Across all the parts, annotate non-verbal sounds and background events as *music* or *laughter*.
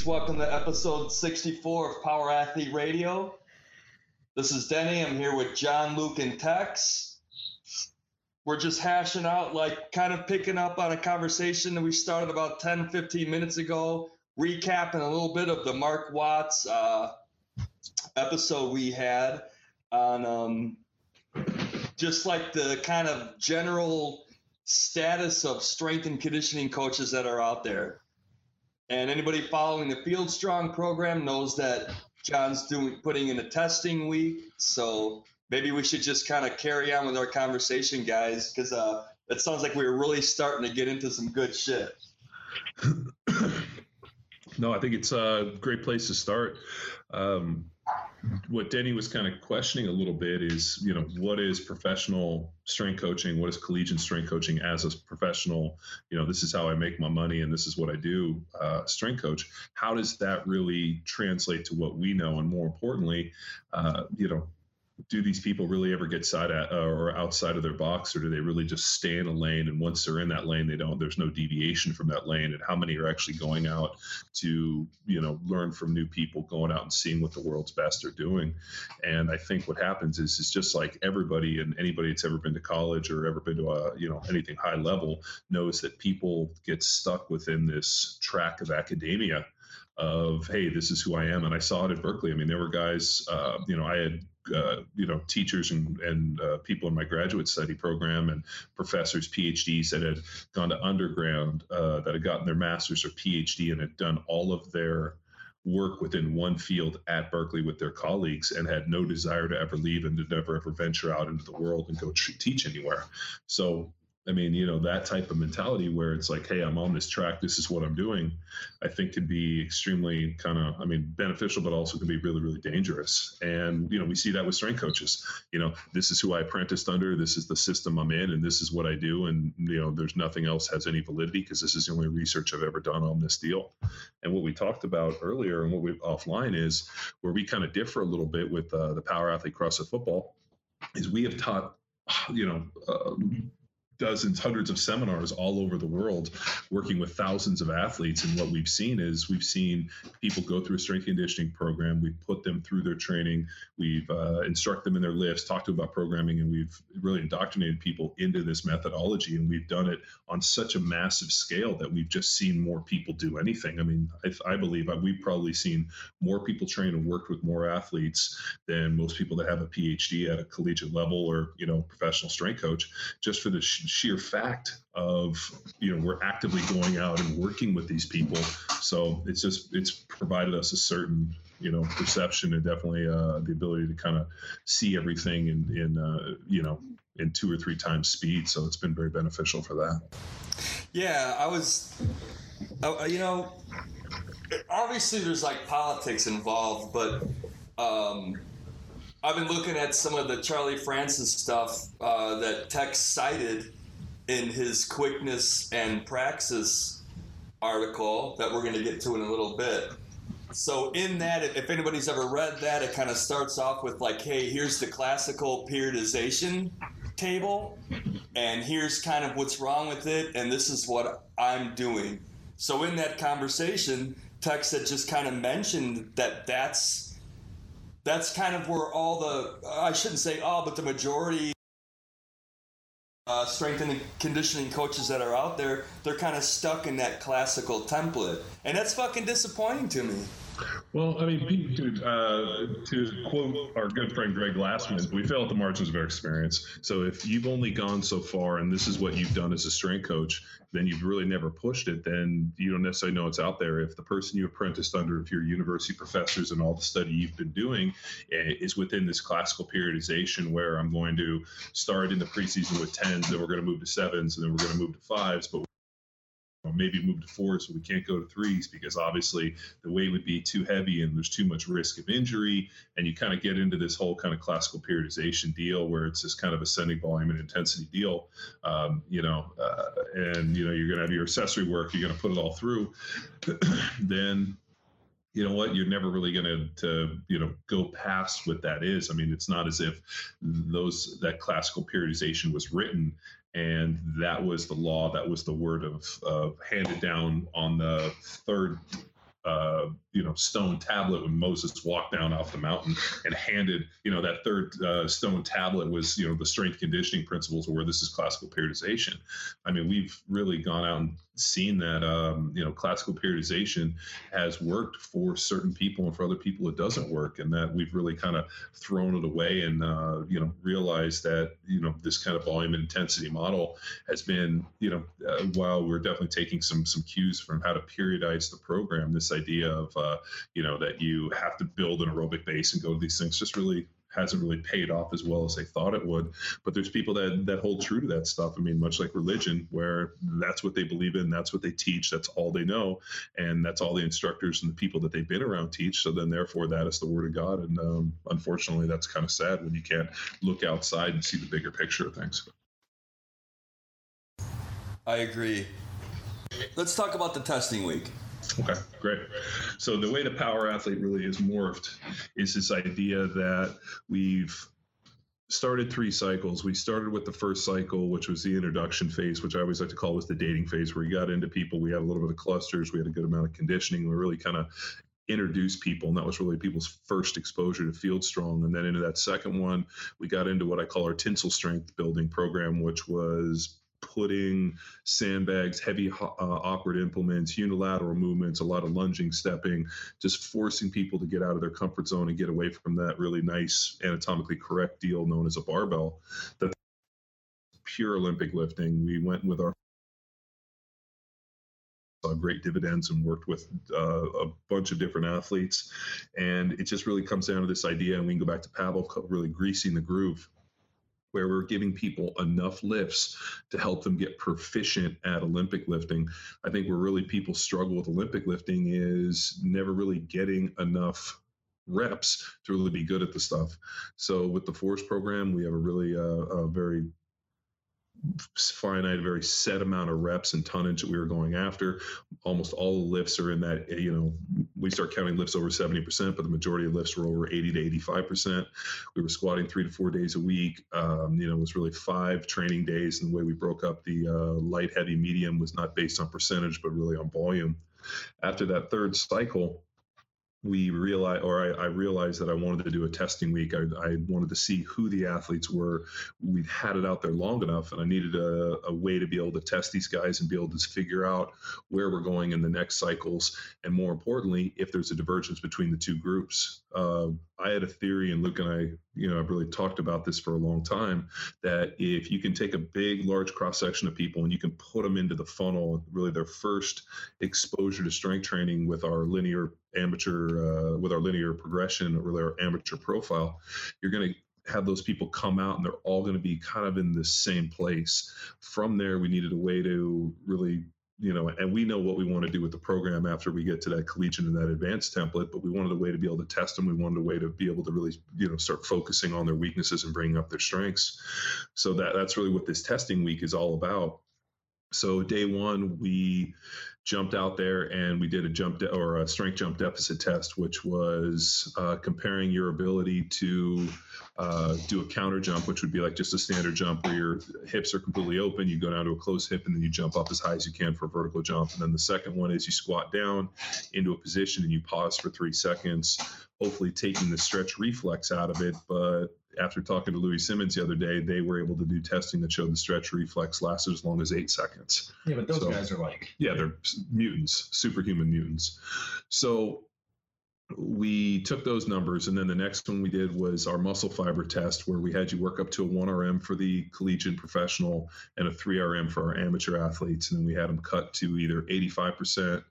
Athletes? Welcome to episode 64 of Power Athlete Radio. This is Denny. I'm here with John, Luke, and Tex. We're just hashing out, like, kind of picking up on a conversation that we started about 10, 15 minutes ago, recapping a little bit of the Mark Watts uh, episode we had on um, just like the kind of general status of strength and conditioning coaches that are out there. And anybody following the Field Strong program knows that John's doing putting in a testing week. So maybe we should just kind of carry on with our conversation, guys, because uh, it sounds like we are really starting to get into some good shit. *coughs* No, I think it's a great place to start. Um, what Denny was kind of questioning a little bit is, you know, what is professional strength coaching? What is collegiate strength coaching as a professional? You know, this is how I make my money and this is what I do, uh, strength coach. How does that really translate to what we know? And more importantly, uh, you know, do these people really ever get side at, uh, or outside of their box or do they really just stay in a lane and once they're in that lane they don't there's no deviation from that lane and how many are actually going out to you know learn from new people going out and seeing what the world's best are doing? And i think what happens is it's just like everybody and anybody that's ever been to college or ever been to a you know anything high level knows that people get stuck within this track of academia of hey this is who i am. And i saw it at berkeley. I mean there were guys uh, you know i had uh, you know teachers and, and uh, people in my graduate study program and professors phds that had gone to underground uh, that had gotten their master's or phd and had done all of their work within one field at berkeley with their colleagues and had no desire to ever leave and to never ever venture out into the world and go tr- teach anywhere. So I mean, you know, that type of mentality where it's like, hey, I'm on this track, this is what I'm doing, I think could be extremely kind of, I mean, beneficial, but also can be really, really dangerous. And, you know, we see that with strength coaches. You know, this is who I apprenticed under, this is the system I'm in, and this is what I do. And, you know, there's nothing else has any validity because this is the only research I've ever done on this deal. And what we talked about earlier and what we offline is where we kind of differ a little bit with uh, the Power Athlete CrossFit football is we have taught, you know, uh, dozens, hundreds of seminars all over the world, working with thousands of athletes. And what we've seen is we've seen people go through a strength conditioning program. We've put them through their training. We've uh, them in their lifts, talked to them about programming, and we've really indoctrinated people into this methodology. And we've done it on such a massive scale that we've just seen more people do anything. I mean, I, I believe we've probably seen more people train and worked with more athletes than most people that have a PhD at a collegiate level or you know professional strength coach, just for the sheer fact of you know we're actively going out and working with these people. So it's just it's provided us a certain you know perception and definitely uh, the ability to kind of see everything in in uh, you know in two or three times speed. So it's been very beneficial for that. Yeah, I was, uh, you know, obviously there's like politics involved, but um, I've been looking at some of the Charlie Francis stuff uh, that Tex cited in his quickness and praxis article that we're going to get to in a little bit. So in that, if anybody's ever read that, it kind of starts off with like, hey, here's the classical periodization table, and here's kind of what's wrong with it, and this is what I'm doing. So in that conversation, Tex had just kind of mentioned that that's that's kind of where all the I shouldn't say all, but the majority uh, strength and conditioning coaches that are out there, they're kind of stuck in that classical template, and that's fucking disappointing to me. Well, I mean, to, uh, to quote our good friend Greg Glassman, we fail at the margins of our experience. So if you've only gone so far and this is what you've done as a strength coach, then you've really never pushed it. Then you don't necessarily know it's out there. If the person you apprenticed under, if your university professors and all the study you've been doing eh, is within this classical periodization where I'm going to start in the preseason with tens, then we're going to move to sevens, and then we're going to move to fives, but or maybe move to fours so we can't go to threes because obviously the weight would be too heavy and there's too much risk of injury. And you kind of get into this whole kind of classical periodization deal where it's this kind of ascending volume and intensity deal. Um, you know uh, and you know you're going to have your accessory work you're going to put it all through. *clears throat* Then you know what? You're never really going to to you know go past what that is. I mean it's not as if those that classical periodization was written and that was the law that was the word of, handed down on the third uh, you know stone tablet when Moses walked down off the mountain and handed you know that third uh, stone tablet was you know the strength conditioning principles where this is classical periodization. I mean we've really gone out and seen that um, you know classical periodization has worked for certain people and for other people it doesn't work and that we've really kind of thrown it away and uh, you know realized that you know this kind of volume and intensity model has been you know uh, while we're definitely taking some some cues from how to periodize the program this idea of uh, you know that you have to build an aerobic base and go to these things just really hasn't really paid off as well as they thought it would. But there's people that that hold true to that stuff. I mean, much like religion, where that's what they believe in, that's what they teach, that's all they know, and that's all the instructors and the people that they've been around teach. So then, therefore, that is the word of God. And um, unfortunately, that's kind of sad when you can't look outside and see the bigger picture of things. I agree. Let's talk about the testing week. Okay, great. So the way the power athlete really is morphed is this idea that we've started three cycles. We started with the first cycle, which was the introduction phase, which I always like to call was the dating phase, where you got into people. We had a little bit of clusters. We had a good amount of conditioning. We really kind of introduced people, and that was really people's first exposure to Field Strong. And then into that second one, we got into what I call our tensile strength building program, which was putting sandbags, heavy uh, awkward implements, unilateral movements, a lot of lunging, stepping, just forcing people to get out of their comfort zone and get away from that really nice anatomically correct deal known as a barbell. That pure Olympic lifting. We went with our saw great dividends and worked with uh, a bunch of different athletes. And it just really comes down to this idea, and we can go back to Pavel, really greasing the groove where we're giving people enough lifts to help them get proficient at Olympic lifting. I think where really people struggle with Olympic lifting is never really getting enough reps to really be good at the stuff. So with the Force program, we have a really uh, a very finite, very set amount of reps and tonnage that we were going after. Almost all the lifts are in that, you know, we start counting lifts over 70%, but the majority of lifts were over 80 to 85%. We were squatting three to four days a week. Um, you know, it was really five training days. And the way we broke up the uh, light, heavy, medium was not based on percentage, but really on volume. After that third cycle, we realized, or I, I, realized that I wanted to do a testing week. I, I, wanted to see who the athletes were. We'd had it out there long enough, and I needed a, a, way to be able to test these guys and be able to figure out where we're going in the next cycles, and more importantly, if there's a divergence between the two groups. Uh, I had a theory, and Luke and I, you know, I've really talked about this for a long time. That if you can take a big, large cross section of people and you can put them into the funnel, really their first exposure to strength training with our linear amateur, uh, with our linear progression, or really our amateur profile, you're going to have those people come out and they're all going to be kind of in the same place. From there, we needed a way to really you know, and we know what we want to do with the program after we get to that collegiate and that advanced template, but we wanted a way to be able to test them. We wanted a way to be able to really, you know, start focusing on their weaknesses and bringing up their strengths. So that that's really what this testing week is all about. So day one, we jumped out there and we did a jump de- or a strength jump deficit test, which was uh, comparing your ability to uh, do a counter jump, which would be like just a standard jump where your hips are completely open. You go down to a close hip and then you jump up as high as you can for a vertical jump. And then the second one is you squat down into a position and you pause for three seconds, hopefully taking the stretch reflex out of it, but after talking to Louie Simmons the other day, they were able to do testing that showed the stretch reflex lasted as long as eight seconds. Yeah, but those so, guys are like yeah, they're mutants, superhuman mutants. So we took those numbers and then the next one we did was our muscle fiber test where we had you work up to a 1rm for the collegiate professional and a 3rm for our amateur athletes and then we had them cut to either 85%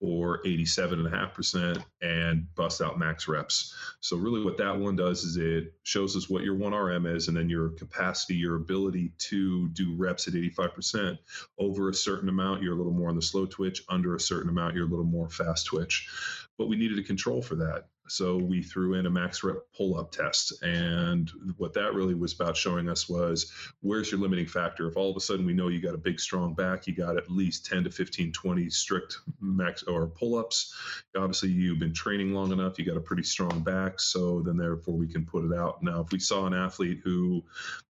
or 87.5% and bust out max reps. So, really, what that one does is it shows us what your 1RM is and then your capacity, your ability to do reps at 85%. Over a certain amount, you're a little more on the slow twitch. Under a certain amount, you're a little more fast twitch. But we needed a control for that. So we threw in a max rep pull up test. And what that really was about showing us was where's your limiting factor? If all of a sudden we know you got a big, strong back, you got at least 10 to 15, 20 strict max or pull ups. Obviously, you've been training long enough, you got a pretty strong back. So then, therefore, we can put it out. Now, if we saw an athlete who,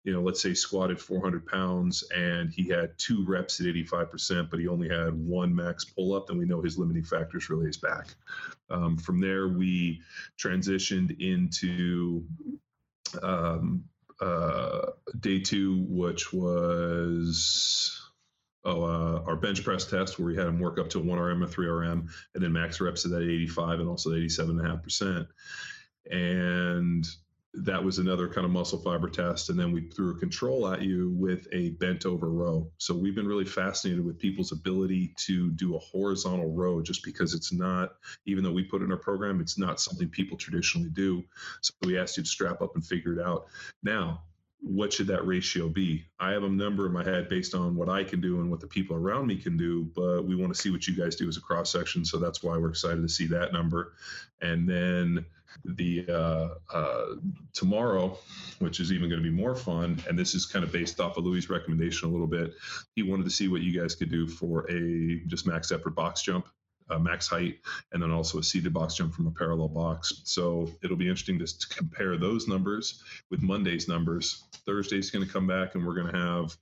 you know, let's say squatted 400 pounds and he had two reps at 85%, but he only had one max pull up, then we know his limiting factor is really his back. Um, from there, we transitioned into um, uh, day two, which was oh, uh, our bench press test where we had them work up to one RM, a three RM, and then max reps at that 85 and also 87.5%. And that was another kind of muscle fiber test. And then we threw a control at you with a bent over row. So we've been really fascinated with people's ability to do a horizontal row just because it's not, even though we put it in our program, it's not something people traditionally do. So we asked you to strap up and figure it out. Now, what should that ratio be? I have a number in my head based on what I can do and what the people around me can do, but we want to see what you guys do as a cross section. So that's why we're excited to see that number. And then the uh, uh, tomorrow, which is even going to be more fun, and this is kind of based off of Louie's recommendation a little bit. He wanted to see what you guys could do for a just max effort box jump uh, max height, and then also a seated box jump from a parallel box. So it'll be interesting to, compare those numbers with Monday's numbers. Thursday's going to come back, and we're going to have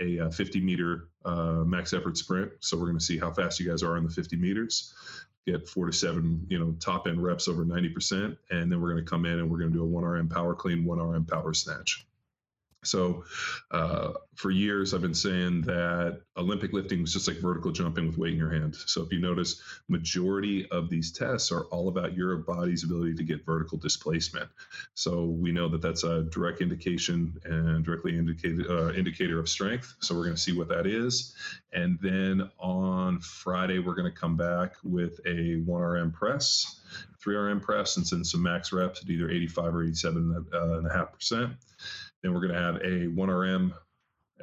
a, a uh, 50 meter uh, max effort sprint. So we're going to see how fast you guys are in the 50 meters get four to seven, you know, top end reps over 90%. And then we're going to come in and we're going to do a one RM power clean, one RM power snatch. So, uh, for years, I've been saying that Olympic lifting was just like vertical jumping with weight in your hand. So, if you notice, majority of these tests are all about your body's ability to get vertical displacement. So, we know that that's a direct indication and directly indicated uh, indicator of strength. So, we're going to see what that is, and then on Friday, we're going to come back with a one RM press. 3RM press and send some max reps at either 85 or 87 uh, and a half percent. Then we're going to have a 1RM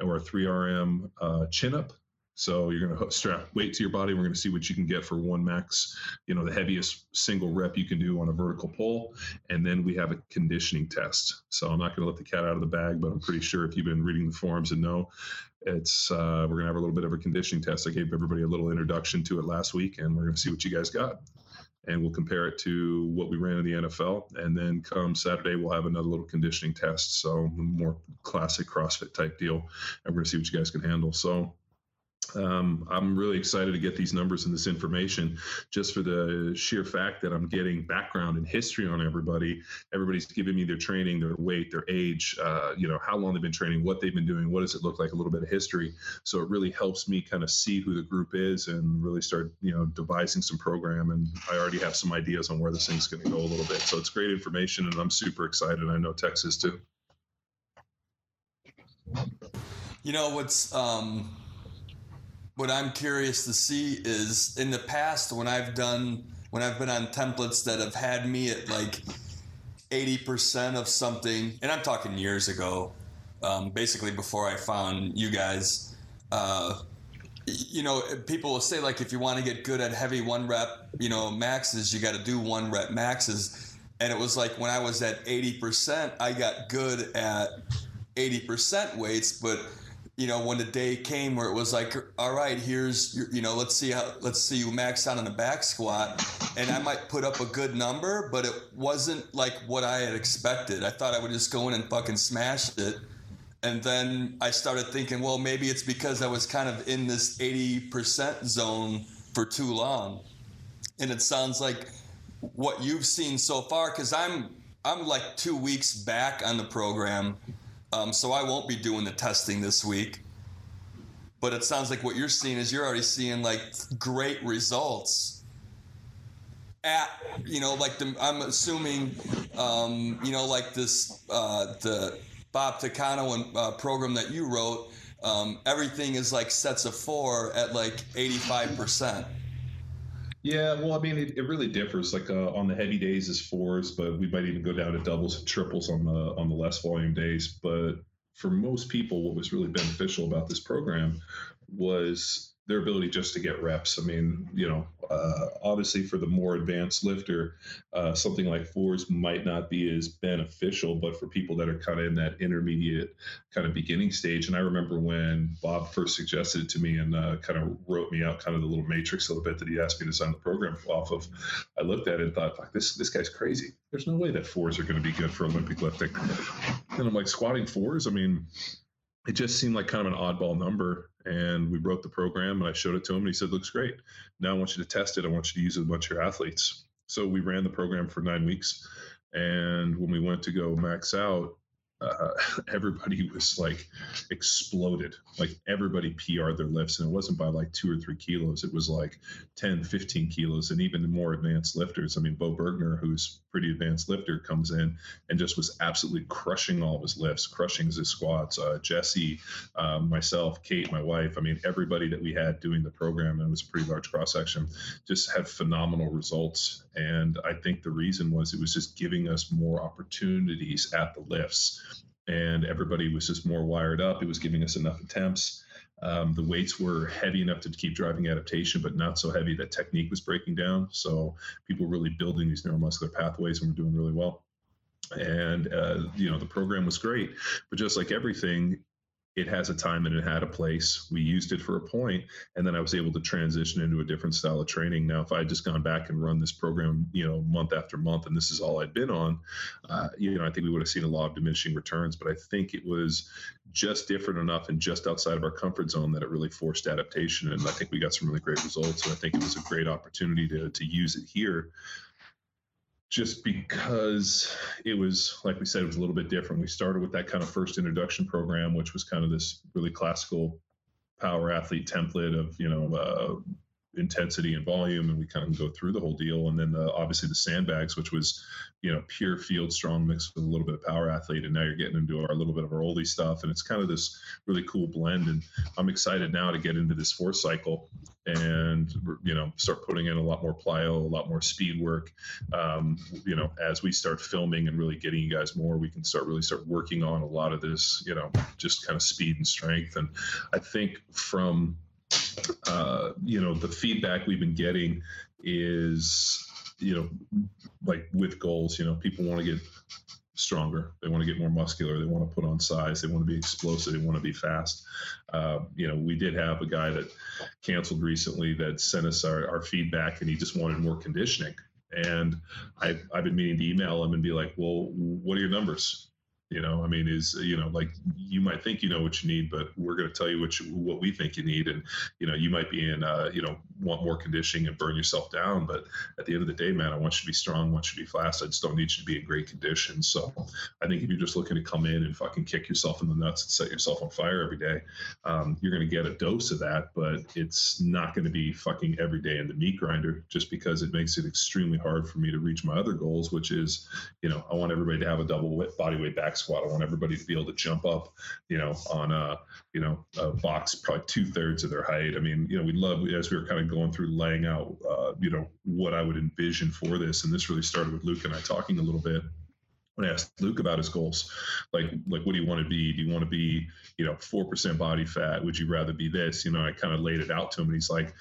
or a 3RM uh, chin up. So you're going to strap weight to your body. We're going to see what you can get for one max, you know, the heaviest single rep you can do on a vertical pull. And then we have a conditioning test. So I'm not going to let the cat out of the bag, but I'm pretty sure if you've been reading the forums and know, it's uh, we're going to have a little bit of a conditioning test. I gave everybody a little introduction to it last week, and we're going to see what you guys got and we'll compare it to what we ran in the NFL. And then come Saturday, we'll have another little conditioning test. So more classic CrossFit type deal. And we're going to see what you guys can handle. So um, I'm really excited to get these numbers and this information just for the sheer fact that I'm getting background and history on everybody. Everybody's giving me their training, their weight, their age, uh, you know, how long they've been training, what they've been doing, what does it look like, a little bit of history. So it really helps me kind of see who the group is and really start, you know, devising some program. And I already have some ideas on where this thing's going to go a little bit. So it's great information and I'm super excited. I know Tex is too. You know, what's, um, what I'm curious to see is in the past when I've done when I've been on templates that have had me at like 80% of something, and I'm talking years ago, um, basically before I found you guys. Uh, you know, people will say like if you want to get good at heavy one rep, you know, maxes, you got to do one rep maxes. And it was like when I was at 80%, I got good at 80% weights, but you know, when the day came where it was like, all right, here's, your, you know, let's see how, let's see you max out on the back squat. And I might put up a good number, but it wasn't like what I had expected. I thought I would just go in and fucking smash it. And then I started thinking, well, maybe it's because I was kind of in this 80% zone for too long. And it sounds like what you've seen so far, because I'm, I'm like two weeks back on the program um, so I won't be doing the testing this week. But it sounds like what you're seeing is you're already seeing like great results. at you know like the I'm assuming um, you know like this uh, the Bob Takano uh, program that you wrote um, everything is like sets of four at like 85 percent. Yeah, well, I mean, it, it really differs. Like uh, on the heavy days is fours, but we might even go down to doubles and triples on the on the less volume days. But for most people, what was really beneficial about this program was their ability just to get reps. I mean, you know, uh, obviously for the more advanced lifter, uh, something like fours might not be as beneficial, but for people that are kind of in that intermediate kind of beginning stage. And I remember when Bob first suggested it to me and uh, kind of wrote me out kind of the little matrix a little bit that he asked me to sign the program off of. I looked at it and thought, fuck, this this guy's crazy. There's no way that fours are going to be good for Olympic lifting. And I'm like, squatting fours. I mean, it just seemed like kind of an oddball number and we wrote the program and I showed it to him and he said, looks great. Now I want you to test it. I want you to use it with a bunch of your athletes. So we ran the program for nine weeks. And when we went to go max out, uh, *laughs* everybody was like exploded. Like everybody PR'd their lifts, and it wasn't by like two or three kilos. It was like 10, 15 kilos, and even the more advanced lifters. I mean, Bo Bergner, who's pretty advanced lifter, comes in and just was absolutely crushing all his lifts, crushing his squats. Uh, Jesse, um, myself, Kate, my wife. I mean, everybody that we had doing the program, and it was a pretty large cross section, just had phenomenal results. And I think the reason was it was just giving us more opportunities at the lifts and everybody was just more wired up. It was giving us enough attempts. Um, the weights were heavy enough to keep driving adaptation, but not so heavy that technique was breaking down. So people were really building these neuromuscular pathways and were doing really well. And uh, you know the program was great, but just like everything, it has a time and it had a place. We used it for a point, and then I was able to transition into a different style of training. Now, if I had just gone back and run this program, you know, month after month, and this is all I'd been on, uh, you know, I think we would have seen a lot of diminishing returns. But I think it was just different enough and just outside of our comfort zone that it really forced adaptation. And I think we got some really great results. And I think it was a great opportunity to to use it here just because it was like we said it was a little bit different. We started with that kind of first introduction program which was kind of this really classical power athlete template of you know uh, intensity and volume and we kind of go through the whole deal. And then the, obviously the sandbags which was you know pure field strong mixed with a little bit of power athlete and now you're getting into our little bit of our Oly stuff. And it's kind of this really cool blend and i'm excited now to get into this four cycle and you know start putting in a lot more plyo a lot more speed work. Um, you know as we start filming and really getting you guys more we can start really start working on a lot of this you know just kind of speed and strength. And i think from uh, you know, the feedback we've been getting is, you know, like with goals, you know, people want to get stronger. They want to get more muscular. They want to put on size. They want to be explosive. They want to be fast. Uh, you know, we did have a guy that canceled recently that sent us our, our feedback and he just wanted more conditioning. And I've, I've been meaning to email him and be like, well, what are your numbers? You know, I mean, is you know, like you might think you know what you need, but we're going to tell you what you, what we think you need, and you know, you might be in, uh, you know, want more conditioning and burn yourself down, but at the end of the day, man, I want you to be strong, I want you to be fast. I just don't need you to be in great condition. So, I think if you're just looking to come in and fucking kick yourself in the nuts and set yourself on fire every day, um, you're going to get a dose of that, but it's not going to be fucking every day in the meat grinder, just because it makes it extremely hard for me to reach my other goals, which is, you know, I want everybody to have a double body weight back squat. I want everybody to be able to jump up, you know, on a, you know, a box probably two thirds of their height. I mean, you know, we love as we were kind of going through laying out, uh, you know, what I would envision for this, and this really started with Luke and I talking a little bit when I asked Luke about his goals, like like what do you want to be? Do you want to be, you know, four percent body fat? Would you rather be this? You know, I kind of laid it out to him, and he's like,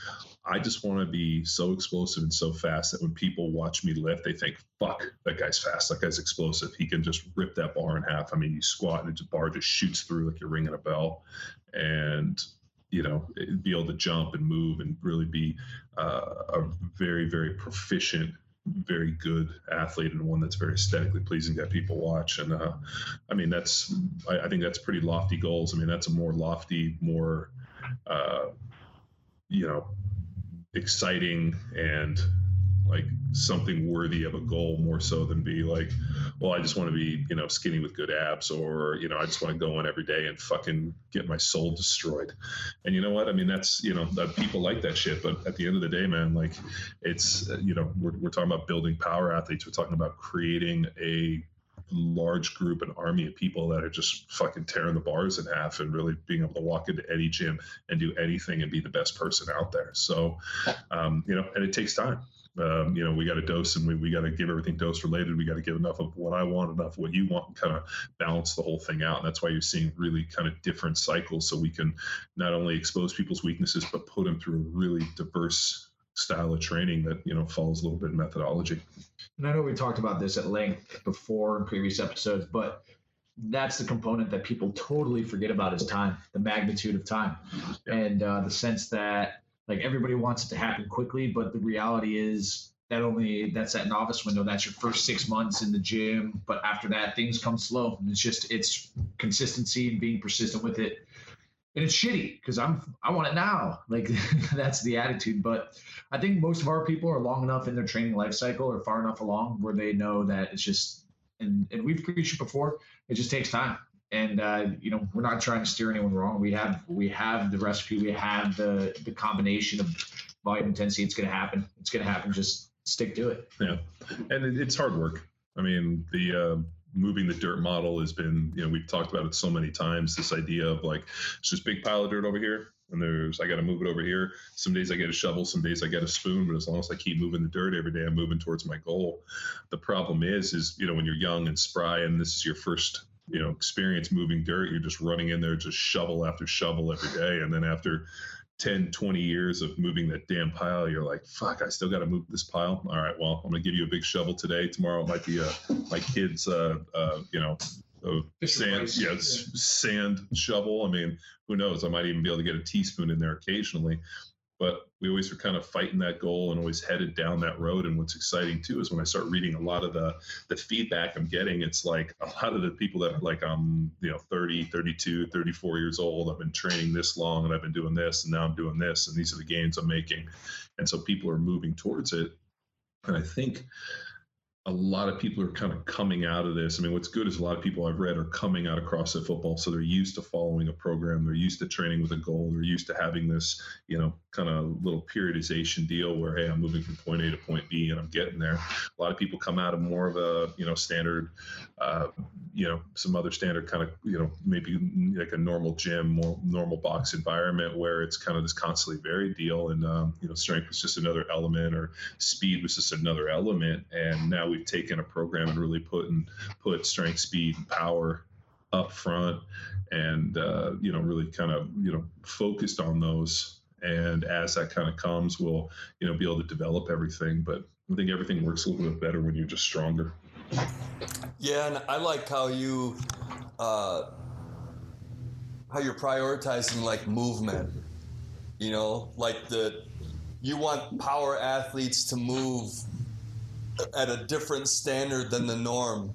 I just want to be so explosive and so fast that when people watch me lift, they think, "Fuck, that guy's fast. That guy's explosive. He can just rip that bar in half." I mean, you squat and the bar just shoots through like you're ringing a bell, and you know, be able to jump and move and really be uh, a very, very proficient very good athlete and one that's very aesthetically pleasing that people watch. And uh, I mean, that's I, I, think that's pretty lofty goals. I mean, that's a more lofty, more uh, you know, exciting and like something worthy of a goal more so than be like, well, I just want to be, you know, skinny with good abs or, you know, I just want to go in every day and fucking get my soul destroyed. And you know what? I mean, that's, you know, that people like that shit. But at the end of the day, man, like it's, you know, we're, we're talking about building power athletes. We're talking about creating a large group, an army of people that are just fucking tearing the bars in half and really being able to walk into any gym and do anything and be the best person out there. So, um, you know, and it takes time. Um, you know, we got to dose and we, we got to give everything dose related. We got to give enough of what I want, enough of what you want, and kind of balance the whole thing out. And that's why you're seeing really kind of different cycles. So we can not only expose people's weaknesses, but put them through a really diverse style of training that you know follows a little bit of methodology. And I know we talked about this at length before in previous episodes, but that's the component that people totally forget about is time, the magnitude of time, yeah. and uh, the sense that like everybody wants it to happen quickly, but the reality is that only that's that novice window. That's your first six months in the gym, but after that, things come slow. And it's just it's consistency and being persistent with it and it's shitty because I'm I want it now. Like *laughs* that's the attitude. But I think most of our people are long enough in their training life cycle or far enough along where they know that it's just and and we've preached it before. It just takes time. And uh, you know we're not trying to steer anyone wrong. We have we have the recipe. We have the the combination of volume intensity. It's going to happen. It's going to happen. Just stick to it. Yeah, and it's hard work. I mean the. Uh, moving the dirt model has been, you know, we've talked about it so many times. This idea of like, it's just big pile of dirt over here, and there's I got to move it over here. Some days I get a shovel, some days I get a spoon, but as long as I keep moving the dirt every day, I'm moving towards my goal. The problem is, is you know, when you're young and spry, and this is your first you know experience moving dirt, you're just running in there, just shovel after shovel every day, and then after 10, 20 years of moving that damn pile, you're like, fuck, I still got to move this pile. All right, well, I'm going to give you a big shovel today. Tomorrow it might be a, my kid's, uh, uh, you know, sand, yeah, yeah, sand shovel. I mean, who knows? I might even be able to get a teaspoon in there occasionally but we always were kind of fighting that goal and always headed down that road. And what's exciting too is when I start reading a lot of the the feedback I'm getting, it's like a lot of the people that are like I'm, you know, 30, 32, 34 years old. I've been training this long and I've been doing this and now I'm doing this and these are the gains I'm making. And so people are moving towards it. And I think a lot of people are kind of coming out of this. I mean, what's good is a lot of people I've read are coming out of CrossFit football, so they're used to following a program. They're used to training with a goal. They're used to having this, you know, kind of little periodization deal where, hey, I'm moving from point A to point B and I'm getting there. A lot of people come out of more of a, you know, standard, uh, you know, some other standard kind of, you know, maybe like a normal gym, more normal box environment where it's kind of this constantly varied deal, and um, you know, strength was just another element, or speed was just another element, and now we've taken a program and really put and put strength, speed, and power up front, and uh, you know, really kind of you know focused on those. And as that kind of comes, we'll you know be able to develop everything. But I think everything works a little bit better when you're just stronger. Yeah, and I like how you uh, how you're prioritizing like movement. You know, like the you want power athletes to move at a different standard than the norm.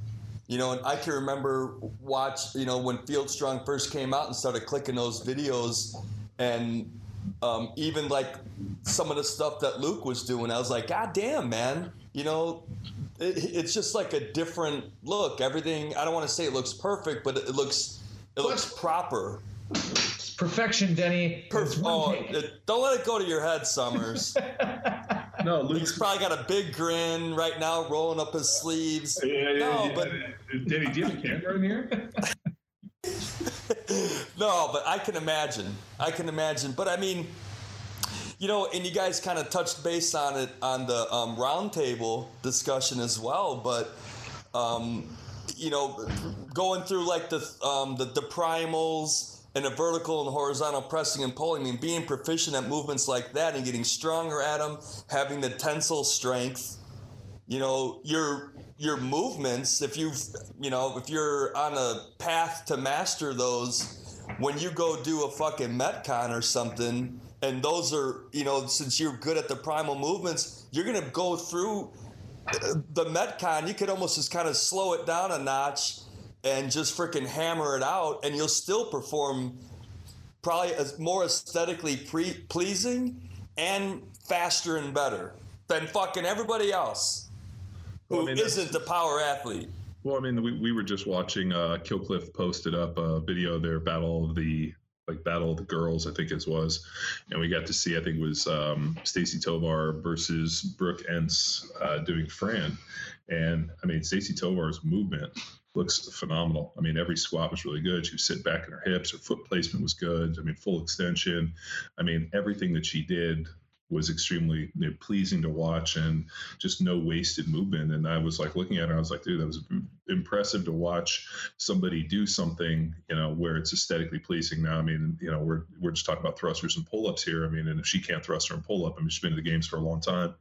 You know, and I can remember watch, you know, when Field Strong first came out and started clicking those videos and um, even like some of the stuff that Luke was doing, I was like, God damn, man, you know, it, it's just like a different look. Everything, I don't want to say it looks perfect, but it, looks, it looks proper. Perfection, Denny. Perf- oh, it, don't let it go to your head, Summers. *laughs* no, Luke's He's probably got a big grin right now, rolling up his sleeves. Yeah, yeah, no, yeah, but Denny, do you have a camera in here? *laughs* no, but I can imagine. I can imagine. But I mean, you know, and you guys kind of touched base on it on the um, roundtable discussion as well. But um, you know, going through like the um, the, the primals and a vertical and horizontal pressing and pulling. I mean, being proficient at movements like that and getting stronger at them, having the tensile strength. You know, your your movements. If you've you know if you're on a path to master those, when you go do a fucking metcon or something, and those are you know since you're good at the primal movements, you're gonna go through uh, the metcon. You could almost just kind of slow it down a notch and just freaking hammer it out, and you'll still perform probably as more aesthetically pre- pleasing and faster and better. than fucking everybody else who well, I mean, not the power athlete. Well, I mean, we, we were just watching. Uh, Kill Cliff posted up a video of their battle of the like battle of the girls, I think it was, and we got to see. I think it was um, Stacie Tovar versus Brooke Ence uh, doing Fran, and I mean Stacie Tovar's movement looks phenomenal. I mean, every squat was really good. She was sitting back in her hips. Her foot placement was good. I mean, full extension. I mean, everything that she did was extremely you know, pleasing to watch and just no wasted movement. And I was like looking at her, I was like, dude, that was impressive to watch somebody do something, you know, where it's aesthetically pleasing. Now, I mean, you know, we're we're just talking about thrusters and pull ups here. I mean, and if she can't thruster and pull up, I mean, she's been in the games for a long time.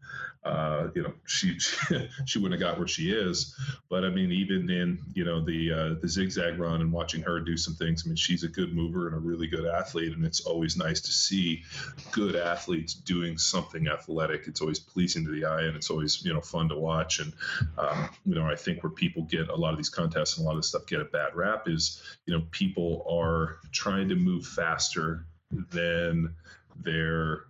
Uh, you know, she, she, *laughs* she wouldn't have got where she is. But I mean, even in you know the uh, the zigzag run and watching her do some things, I mean, she's a good mover and a really good athlete, and it's always nice to see good athletes doing something athletic. It's always pleasing to the eye, and it's always you know fun to watch. And um, you know, I think where people get a lot of these contests and a lot of this stuff get a bad rap is you know people are trying to move faster than their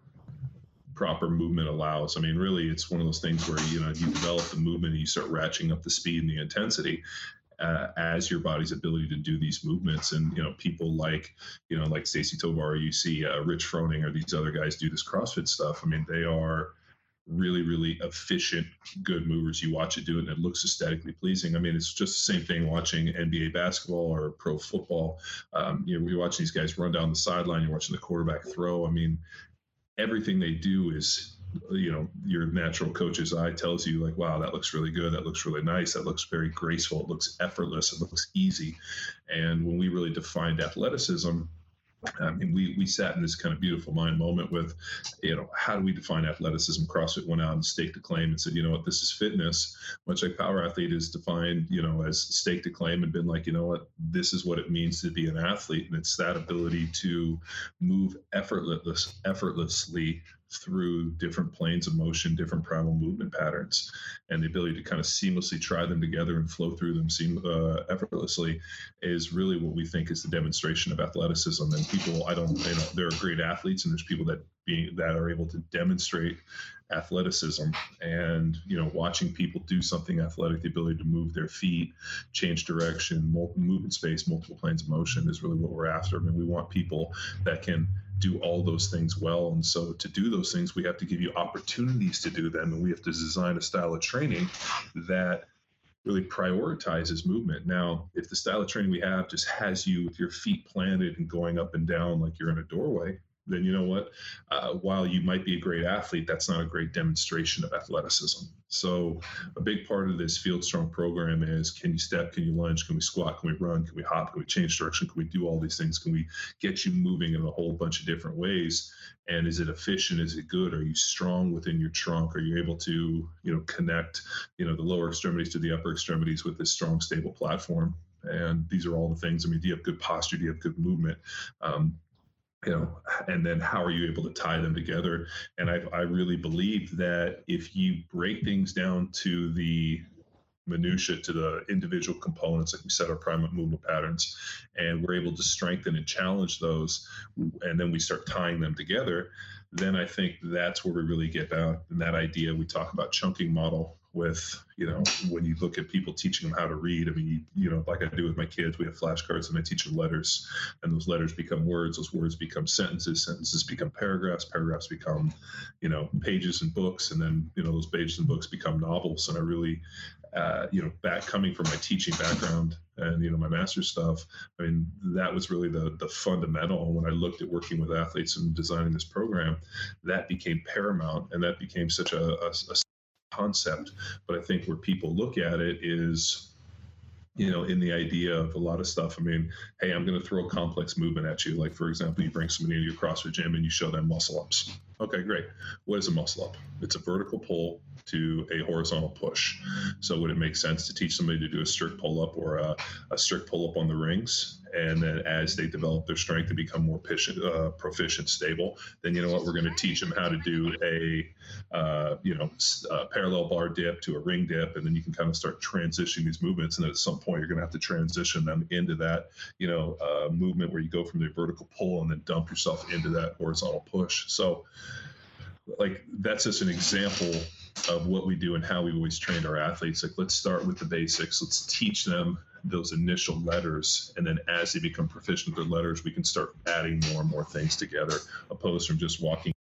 proper movement allows. I mean, really, it's one of those things where you know you develop the movement and you start ratcheting up the speed and the intensity. Uh, as your body's ability to do these movements. And you know, people like you know, like Stacie Tovar, you see uh, Rich Froning, or these other guys do this CrossFit stuff. I mean, they are really, really efficient, good movers. You watch it do it, and it looks aesthetically pleasing. I mean, it's just the same thing watching NBA basketball or pro football. Um, you know, you watch these guys run down the sideline. You're watching the quarterback throw. I mean, everything they do is you know your natural coach's eye tells you like wow that looks really good that looks really nice that looks very graceful it looks effortless it looks easy and when we really defined athleticism I mean, we, we sat in this kind of beautiful mind moment with, you know, how do we define athleticism? CrossFit went out and staked a claim and said, you know what, this is fitness, much like Power Athlete is defined, you know, as staked a claim and been like, you know what, this is what it means to be an athlete. And it's that ability to move effortless, effortlessly through different planes of motion, different primal movement patterns, and the ability to kind of seamlessly try them together and flow through them seam, uh, effortlessly is really what we think is the demonstration of athleticism. And people, I don't, you know, there are great athletes, and there's people that being that are able to demonstrate athleticism and you know watching people do something athletic the ability to move their feet change direction movement space multiple planes of motion is really what we're after I mean we want people that can do all those things well. And so to do those things, we have to give you opportunities to do them. And we have to design a style of training that really prioritizes movement. Now, if the style of training we have just has you with your feet planted and going up and down like you're in a doorway, then you know what? Uh, while you might be a great athlete, that's not a great demonstration of athleticism. So, a big part of this Field Strong program is can you step, can you lunge, can we squat, can we run, can we hop, can we change direction, can we do all these things? Can we get you moving in a whole bunch of different ways? And is it efficient? Is it good? Are you strong within your trunk? Are you able to, you know, connect, you know, the lower extremities to the upper extremities with this strong, stable platform? And these are all the things. I mean, do you have good posture? Do you have good movement? Um, you know and then how are you able to tie them together? And I, I really believe that if you break things down to the minutia to the individual components like we set our primal movement patterns and we're able to strengthen and challenge those and then we start tying them together then i think that's where we really get out and that idea we talk about chunking model with you know when you look at people teaching them how to read. I mean you, you, know like i do with my kids we have flashcards and i teach them letters. And those letters become words those words become sentences sentences become paragraphs paragraphs become you know pages and books. And then you know those pages and books become novels. And i really uh, you know back coming from my teaching background and you know my master's stuff i mean that was really the the fundamental. When i looked at working with athletes and designing this program that became paramount. And that became such a, a, a concept. But I think where people look at it is, you know, in the idea of a lot of stuff. I mean, hey, I'm going to throw a complex movement at you. Like, for example, you bring somebody into your CrossFit gym and you show them muscle ups. Okay, great. What is a muscle up? It's a vertical pull to a horizontal push. So would it make sense to teach somebody to do a strict pull up or a, a strict pull up on the rings? And then as they develop their strength and become more proficient, uh, proficient, stable, then you know what? We're going to teach them how to do a, uh, you know, a parallel bar dip to a ring dip, and then you can kind of start transitioning these movements. And at some point, you're going to have to transition them into that, you know, uh, movement where you go from the vertical pull and then dump yourself into that horizontal push. So, like that's just an example of what we do and how we've always trained our athletes. Like, let's start with the basics. Let's teach them those initial letters, and then as they become proficient with their letters, we can start adding more and more things together, opposed from just walking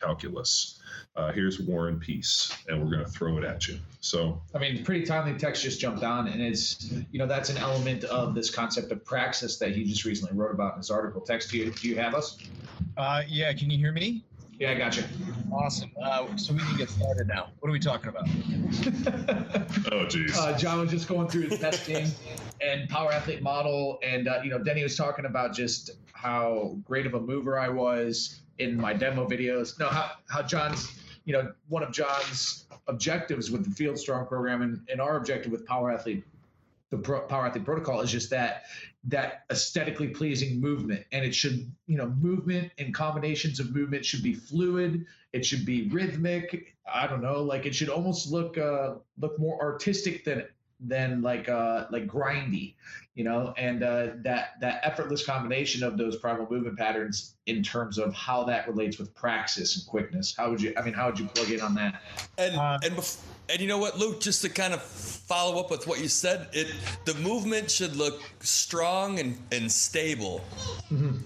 calculus. Uh, here's War and Peace, and we're going to throw it at you. So, I mean, pretty timely Tex just jumped on, and it's you know that's an element of this concept of praxis that he just recently wrote about in his article. Tex, do you, do you have us? Uh, yeah, can you hear me? Yeah, I got you. Awesome. Uh, so we can get started now. What are we talking about? *laughs* oh, geez. Uh, John was just going through his testing and power athlete model, and uh, you know, Denny was talking about just how great of a mover I was in my demo videos. No, how how John's you know, one of John's objectives with the Field Strong program and, and our objective with Power Athlete, the Power Athlete protocol is just that that aesthetically pleasing movement, and it should, you know, movement and combinations of movement should be fluid. It should be rhythmic. I don't know, like it should almost look uh, look more artistic than than like uh like grindy you know and uh that that effortless combination of those primal movement patterns in terms of how that relates with praxis and quickness how would you i mean how would you plug in on that and uh, and bef- and you know what luke just to kind of follow up with what you said it the movement should look strong and and stable mm-hmm.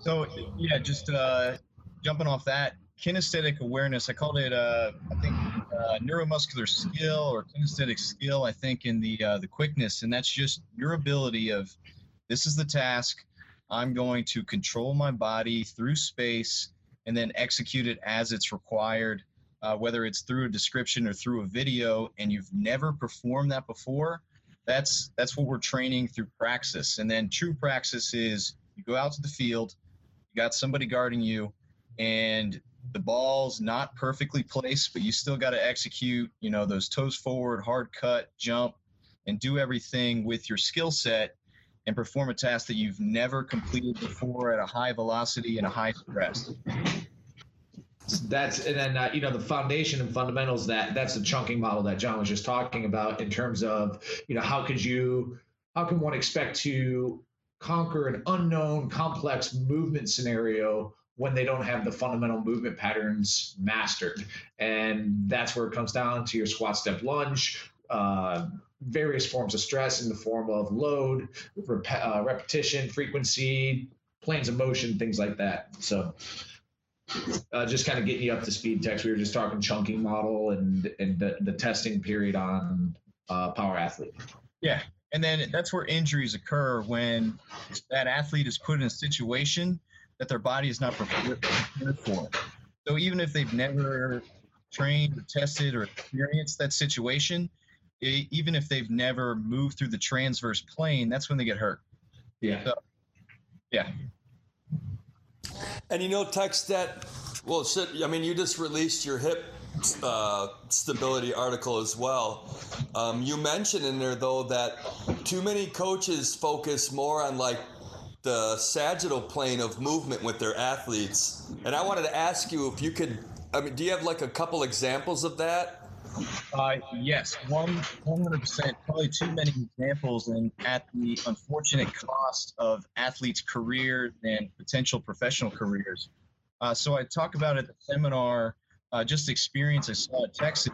so yeah just uh jumping off that kinesthetic awareness. I called it, uh, I think, uh, neuromuscular skill or kinesthetic skill. I think in the uh, the quickness, and that's just your ability of this is the task. I'm going to control my body through space and then execute it as it's required, uh, whether it's through a description or through a video, and you've never performed that before. That's that's what we're training through praxis, and then true praxis is you go out to the field, you got somebody guarding you, and the ball's not perfectly placed, but you still got to execute, you know, those toes forward, hard cut, jump, and do everything with your skill set and perform a task that you've never completed before at a high velocity and a high stress. That's and then uh, you know the foundation and fundamentals that that's the chunking model that John was just talking about in terms of you know how could you how can one expect to conquer an unknown complex movement scenario when they don't have the fundamental movement patterns mastered. And that's where it comes down to your squat, step, lunge, uh, various forms of stress in the form of load, rep- uh, repetition, frequency, planes of motion, things like that. So, uh, just kind of getting you up to speed, Tex. We were just talking chunking model and and the, the testing period on uh, power athlete. Yeah, and then that's where injuries occur when that athlete is put in a situation that their body is not prepared for. So even if they've never trained or tested or experienced that situation, it, even if they've never moved through the transverse plane, that's when they get hurt. Yeah. So, yeah. And you know, Tex that, well, shit, I mean, you just released your hip uh, stability article as well. Um, you mentioned in there, though, that too many coaches focus more on like the sagittal plane of movement with their athletes. And I wanted to ask you if you could, I mean, do you have like a couple examples of that? Uh, yes, one hundred percent. Probably too many examples, and at the unfortunate cost of athletes' careers and potential professional careers. Uh, so I talk about at the seminar, uh, just experience I saw at Texas.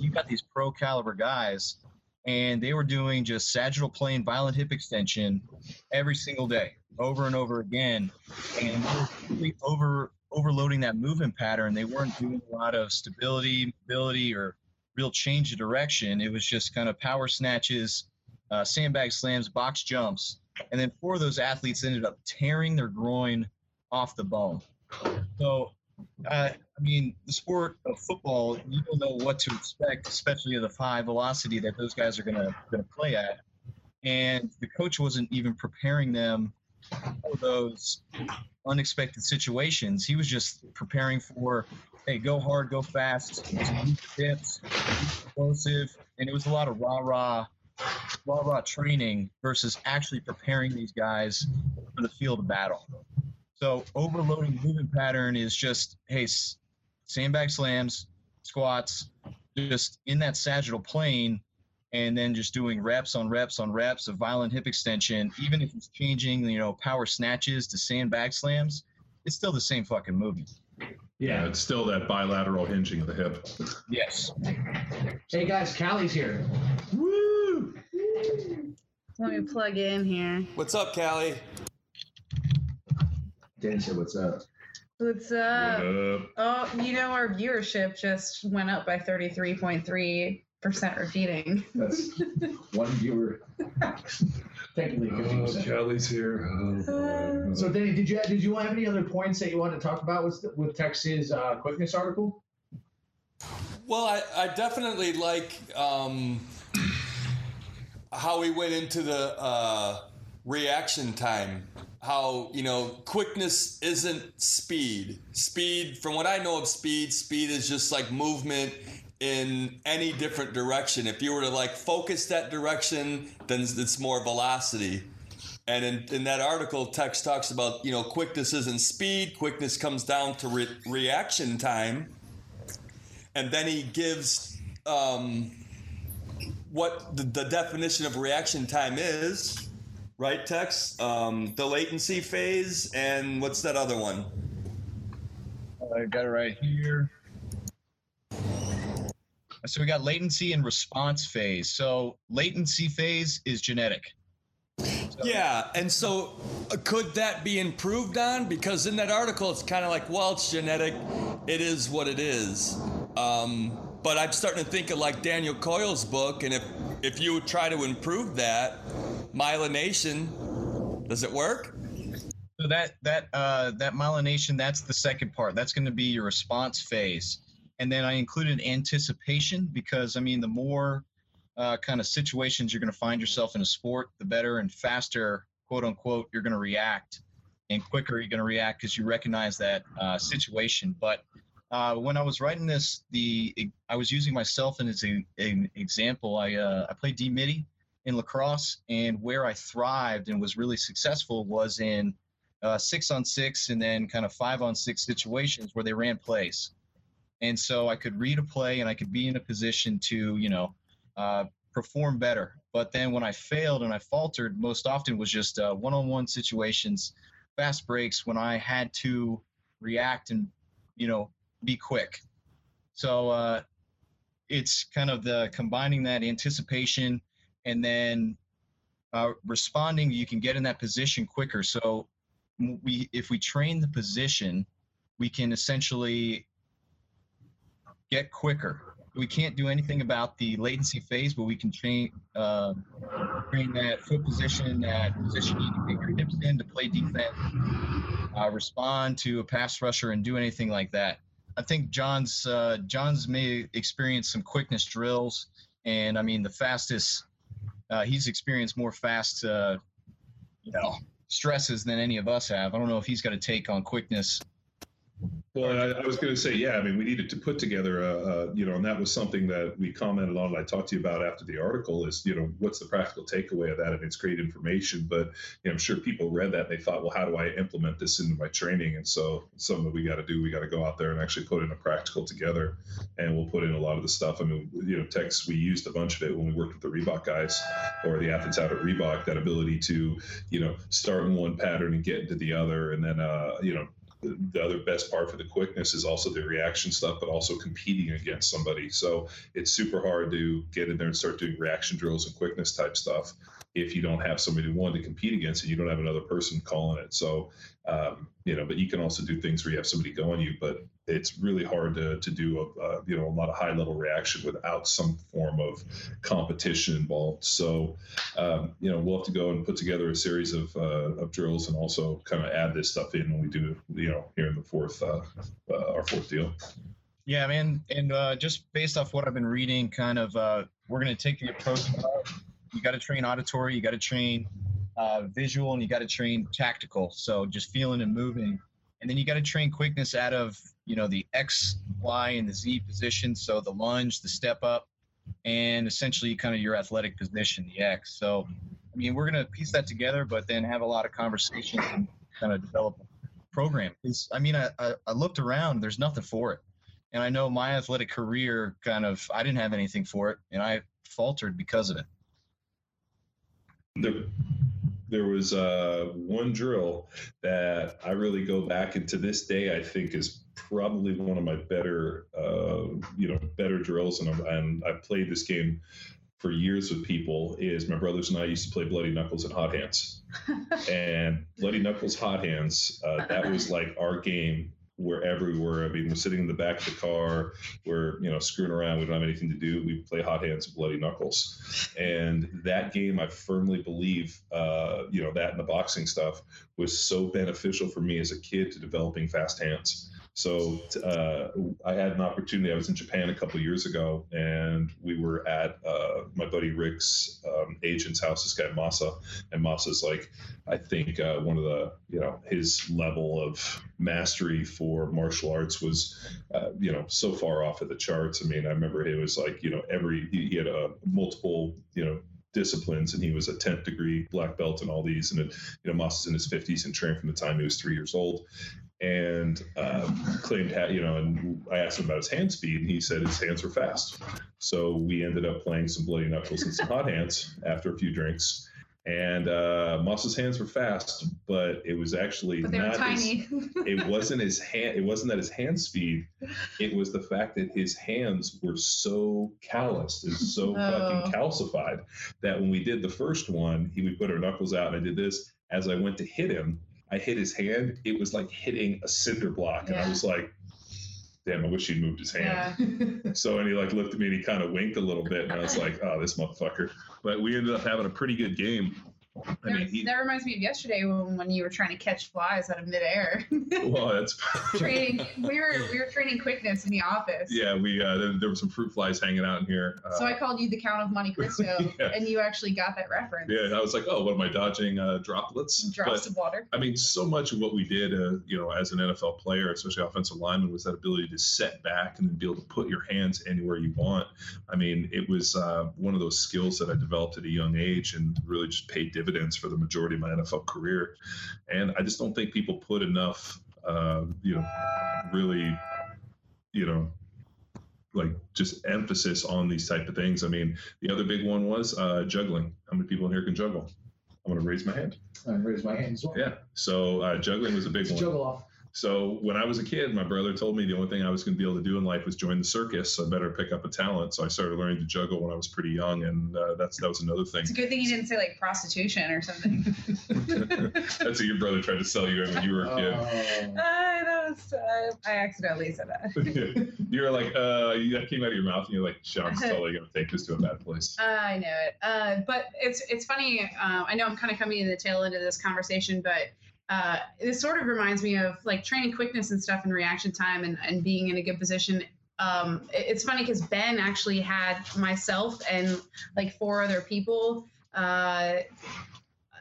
You got these pro caliber guys, and they were doing just sagittal plane violent hip extension every single day over and over again, and over overloading that movement pattern. They weren't doing a lot of stability, mobility, or real change of direction. It was just kind of power snatches, uh, sandbag slams, box jumps, and then four of those athletes ended up tearing their groin off the bone. So, uh, I mean, the sport of football, you don't know what to expect, especially at the high velocity that those guys are going to play at. And the coach wasn't even preparing them for those unexpected situations. He was just preparing for, hey, go hard, go fast, tips, explosive, and it was a lot of rah rah, rah rah training versus actually preparing these guys for the field of battle. So overloading movement pattern is just, hey, sandbag slams, squats, just in that sagittal plane and then just doing reps on reps on reps of violent hip extension, even if it's changing, you know, power snatches to sandbag slams, it's still the same fucking movement. Yeah. it's still that bilateral hinging of the hip. Yes. Hey guys, Callie's here. Woo! Let me plug in here. What's up, Callie? Dan said, "What's up?" What's up? Oh, you know our viewership just went up by thirty three point three percent repeating. That's *laughs* one viewer. *laughs* Technically, fifty Oh, percent. Kelly's here. Oh, So, Danny, did you did you have any other points that you wanted to talk about with with Tex's uh, quickness article? Well, I, I definitely like um, how he went into the uh, reaction time. How, you know, quickness isn't speed. Speed, from what I know of speed, speed is just like movement in any different direction. If you were to like focus that direction, then it's more velocity. And in, in that article, Tex talks about, you know, quickness isn't speed, quickness comes down to re- reaction time and then he gives um, what the, the definition of reaction time is, right, Tex? Um, the latency phase, and what's that other one? I got it right here. So we got latency and response phase. So latency phase is genetic. Yeah, and so uh, could that be improved on? Because in that article, it's kind of like, well, it's genetic. It is what it is. Um, but I'm starting to think of like Daniel Coyle's book, and if if you try to improve that myelination, does it work? So that that uh, that myelination, that's the second part. That's going to be your response phase, and then I included anticipation because I mean the more uh, kind of situations you're going to find yourself in a sport, the better and faster, quote unquote, you're going to react, and quicker you're going to react because you recognize that uh, situation. But uh, when I was writing this, the I was using myself as a, an example. I uh, I played D middie in lacrosse, and where I thrived and was really successful was in uh, six on six and then kind of five on six situations where they ran plays. And so I could read a play and I could be in a position to, you know, uh, perform better. But then when I failed and I faltered, most often was just uh, one-on-one situations, fast breaks when I had to react and, you know, be quick. So uh, it's kind of the combining that anticipation and then uh, responding. You can get in that position quicker. So we if we train the position, we can essentially get quicker. We can't do anything about the latency phase, but we can train uh, train that foot position, that position you can get your hips in to play defense, uh, respond to a pass rusher, and do anything like that. I think John's uh, John's may experience some quickness drills, and I mean the fastest. Uh, he's experienced more fast, uh, you know, stresses than any of us have. I don't know if he's got a take on quickness. Well, I, I was going to say, yeah. I mean, we needed to put together a, a, you know, and that was something that we commented on. And I talked to you about after the article. Is you know, what's the practical takeaway of that? And it's great information, but you know, I'm sure people read that and they thought, well, how do I implement this into my training? And so, something that we got to do. We got to go out there and actually put in a practical together, and we'll put in a lot of the stuff. I mean, you know, Tex, we used a bunch of it when we worked with the Reebok guys or the athletes out at Reebok. That ability to, you know, start in one pattern and get into the other, and then, uh, you know the other best part for the quickness is also the reaction stuff, but also competing against somebody. So it's super hard to get in there and start doing reaction drills and quickness type stuff if you don't have somebody one to compete against and you don't have another person calling it. So, um, you know, but you can also do things where you have somebody going you, but it's really hard to, to do a, uh, you know, a lot of high level reaction without some form of competition involved. So, um, you know, we'll have to go and put together a series of, uh, of drills and also kind of add this stuff in when we do, you know, here in the fourth, uh, uh our fourth deal. Yeah, man. And uh, just based off what I've been reading, kind of, uh, we're going to take the approach you got to train auditory, you got to train uh, visual, and you got to train tactical. So just feeling and moving, and then you got to train quickness out of you know the X, Y, and the Z position. So the lunge, the step up, and essentially kind of your athletic position, the X. So I mean, we're gonna piece that together, but then have a lot of conversations and kind of develop a program. It's, I mean, I, I, I looked around. There's nothing for it, and I know my athletic career kind of I didn't have anything for it, and I faltered because of it there, there was uh, one drill that I really go back and to this day I think is probably one of my better, uh, you know, better drills, and, and I played this game for years with people. Is my brothers and I used to play Bloody Knuckles and Hot Hands, *laughs* and Bloody Knuckles Hot Hands. Uh, that was like our game were. I mean, we're sitting in the back of the car, we're you know screwing around. We don't have anything to do. We play Hot Hands and Bloody Knuckles, and that game, I firmly believe, uh, you know, that and the boxing stuff was so beneficial for me as a kid to developing fast hands. So uh, I had an opportunity. I was in Japan a couple years ago, and we were at uh, my buddy Rick's um, agent's house. This guy Masa, and Masa's like, I think uh, one of the, you know, his level of mastery for martial arts was, uh, you know, so far off of the charts. I mean, I remember it was like, you know, every he, had a multiple, you know, disciplines and he was a 10th degree black belt and all these and you know Moss is in his 50s and trained from the time he was three years old and uh, claimed, you know, and I asked him about his hand speed, and he said his hands were fast. So we ended up playing some bloody knuckles and some hot hands after a few drinks. And uh, Masa's hands were fast, but it was actually not. Tiny. His, it *laughs* wasn't his hand. It wasn't that his hand speed. It was the fact that his hands were so calloused and so oh. fucking calcified that when we did the first one, he would put our knuckles out, and I did this. As I went to hit him, I hit his hand, it was like hitting a cinder block. And I was like, damn, I wish he'd moved his hand. Yeah. *laughs* so, and he like looked at me and he kind of winked a little bit. And I was like, oh, this motherfucker. But we ended up having a pretty good game. I mean, he, that reminds me of yesterday when, when you were trying to catch flies out of midair. *laughs* well, that's training. *laughs* We were we were training quickness in the office. Yeah, we uh, there, there were some fruit flies hanging out in here. Uh, so I called you the Count of Monte Cristo, *laughs* yeah. and you actually got that reference. Yeah, I was like, oh, what am I dodging? Uh, droplets. Drops but, of water. I mean, so much of what we did, uh, you know, as an NFL player, especially offensive lineman, was that ability to set back and then be able to put your hands anywhere you want. I mean, it was uh, one of those skills that I developed at a young age and really just paid dividends for the majority majority of my NFL career. And I just don't think people put enough, uh, you know, really, you know, like just emphasis on these type of things. I mean, the other big one was uh, juggling. How many people in here can juggle? I'm going to raise my hand. I raise my hand as well. Yeah. So uh, juggling was a big one. Juggle off. So when I was a kid, my brother told me the only thing I was going to be able to do in life was join the circus. So I better pick up a talent. So I started learning to juggle when I was pretty young, and uh, that's that was another thing. It's a good thing you didn't say like prostitution or something. *laughs* *laughs* that's what your brother tried to sell you when you were a kid. Oh. I know. I accidentally said that. *laughs* you were like, uh, that came out of your mouth, and you're like, Sean's totally going to take this to a bad place. I know it. Uh, but it's it's funny. Uh, I know I'm kind of coming in the tail end of this conversation, but uh, this sort of reminds me of like training quickness and stuff and reaction time and, and being in a good position. Um, it's funny because Ben actually had myself and like four other people uh,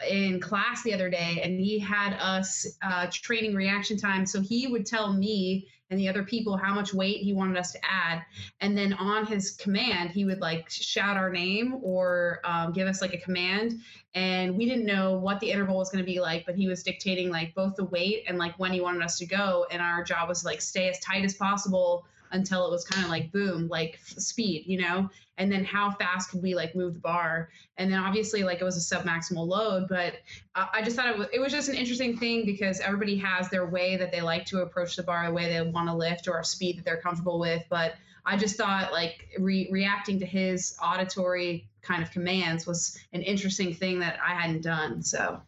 in class the other day, and he had us uh, training reaction time. So he would tell me and the other people how much weight he wanted us to add. And then on his command, he would like shout our name or um, give us like a command. And we didn't know what the interval was going to be like, but he was dictating like both the weight and like when he wanted us to go. And our job was like stay as tight as possible until it was kind of like boom, like speed, you know? And then how fast could we like move the bar? And then obviously like it was a submaximal load, but I just thought it was, it was just an interesting thing because everybody has their way that they like to approach the bar, the way they want to lift or a speed that they're comfortable with. But I just thought like re- reacting to his auditory kind of commands was an interesting thing that I hadn't done. So.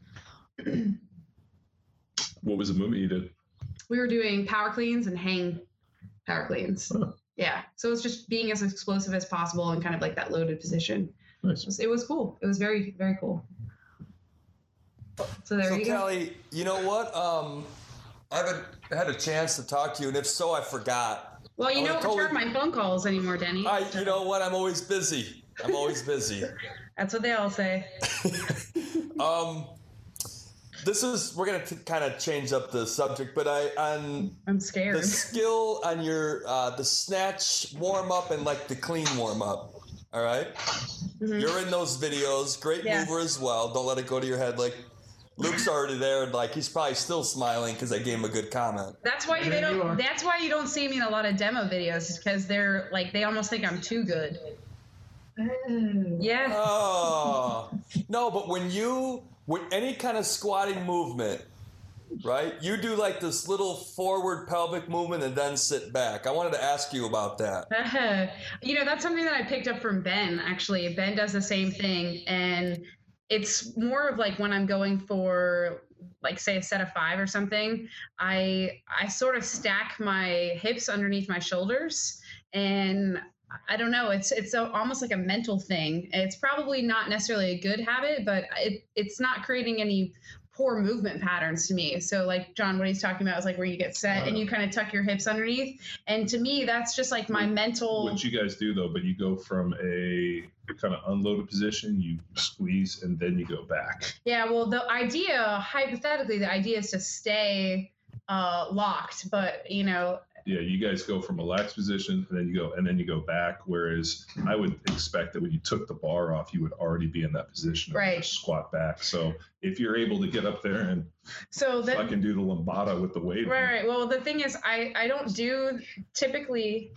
what was the movement you did? We were doing power cleans and hang power cleans. Huh. Yeah. So it's just being as explosive as possible and kind of like that loaded position. Nice. It was, it was cool. It was very, very cool. So there so you Kelly, go. you know what? Um, I haven't had a chance to talk to you, and if so, I forgot. Well, you I don't return my phone calls anymore, Denny. I, you know what? I'm always busy. I'm always busy. *laughs* That's what they all say. *laughs* um, this is we're gonna kind of change up the subject, but I on I'm scared. The skill on your uh, the snatch warm up and like the clean warm up. All right? mm-hmm. you're in those videos. Great yeah. mover as well. Don't let it go to your head. Like Luke's already there, and like he's probably still smiling because I gave him a good comment. That's why they don't. That's why you don't see me in a lot of demo videos because they're like they almost think I'm too good. *sighs* Yeah. Oh no, but when you with any kind of squatting movement, right? You do like this little forward pelvic movement and then sit back. I wanted to ask you about that. *laughs* you know, that's something that I picked up from Ben, actually. Ben does the same thing. And it's more of like when I'm going for like say a set of five or something, I I sort of stack my hips underneath my shoulders and I don't know. It's it's almost like a mental thing. It's probably not necessarily a good habit, but it it's not creating any poor movement patterns to me. So like John, what he's talking about is like where you get set and you kind of tuck your hips underneath. And to me, that's just like my mental. What you guys do though, but you go from a kind of unloaded position, you squeeze and then you go back. Yeah. Well, the idea, hypothetically, the idea is to stay uh, locked, but you know, yeah, you guys go from a lax position and then you go and then you go back. Whereas I would expect that when you took the bar off, you would already be in that position right. squat back. So if you're able to get up there and so that, I can do the lambada with the weight. Right, right. Well, the thing is, I I don't do typically.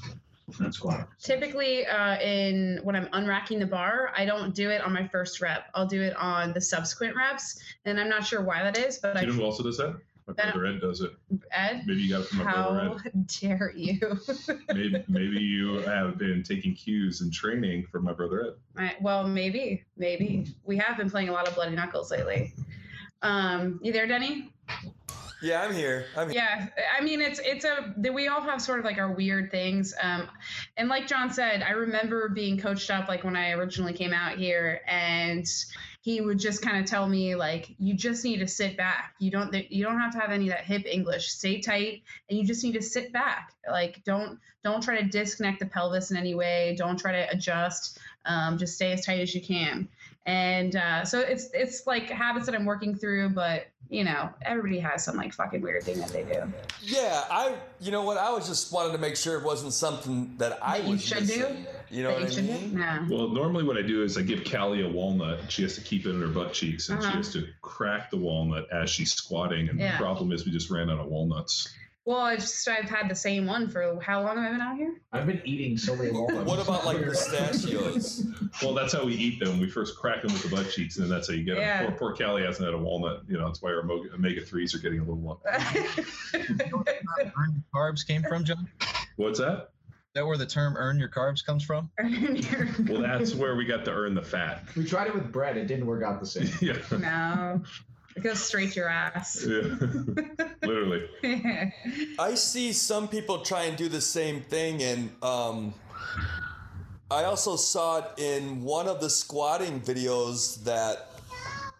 Squat. Typically, uh, in when I'm unracking the bar, I don't do it on my first rep. I'll do it on the subsequent reps, and I'm not sure why that is, but you I. know who also does that? My brother Ed does it. Ed, Maybe you got it from my brother how dare you? *laughs* maybe, maybe you have been taking cues and training from my brother Ed. Right, well, maybe, maybe we have been playing a lot of bloody knuckles lately. Um, you there, Denny? Yeah, I'm here. I'm here. Yeah, I mean, it's it's a we all have sort of like our weird things. Um, and like John said, I remember being coached up like when I originally came out here, and he would just kind of tell me like, you just need to sit back. You don't you don't have to have any of that hip English. Stay tight, and you just need to sit back. Like, don't don't try to disconnect the pelvis in any way. Don't try to adjust. Um, just stay as tight as you can. And uh, so it's it's like habits that I'm working through, but you know, everybody has some like fucking weird thing that they do. Yeah, I. You know what? I was just wanted to make sure it wasn't something that I That you was should missing. do? You know that what you I mean? do? No. Well, normally what I do is I give Callie a walnut. and She has to keep it in her butt cheeks, and Uh-huh. she has to crack the walnut as she's squatting. And Yeah. the problem is we just ran out of walnuts. Well, I've just I've had the same one for how long have I been out here? I've been eating so many *laughs* walnuts. What about like *laughs* pistachios? Well, that's how we eat them. We first crack them with the butt cheeks, and then that's how you get Yeah. them. Poor, poor Callie hasn't had a walnut. You know, that's why our omega threes are getting a little low. *laughs* Earn carbs came from, John? What's that? that where the term "earn your carbs" comes from? Well, that's where we got to earn the fat. We tried it with bread. It didn't work out the same. yeah. no, it goes straight to your ass. yeah. *laughs* Literally. *laughs* I see some people try and do the same thing, and um, I also saw it in one of the squatting videos that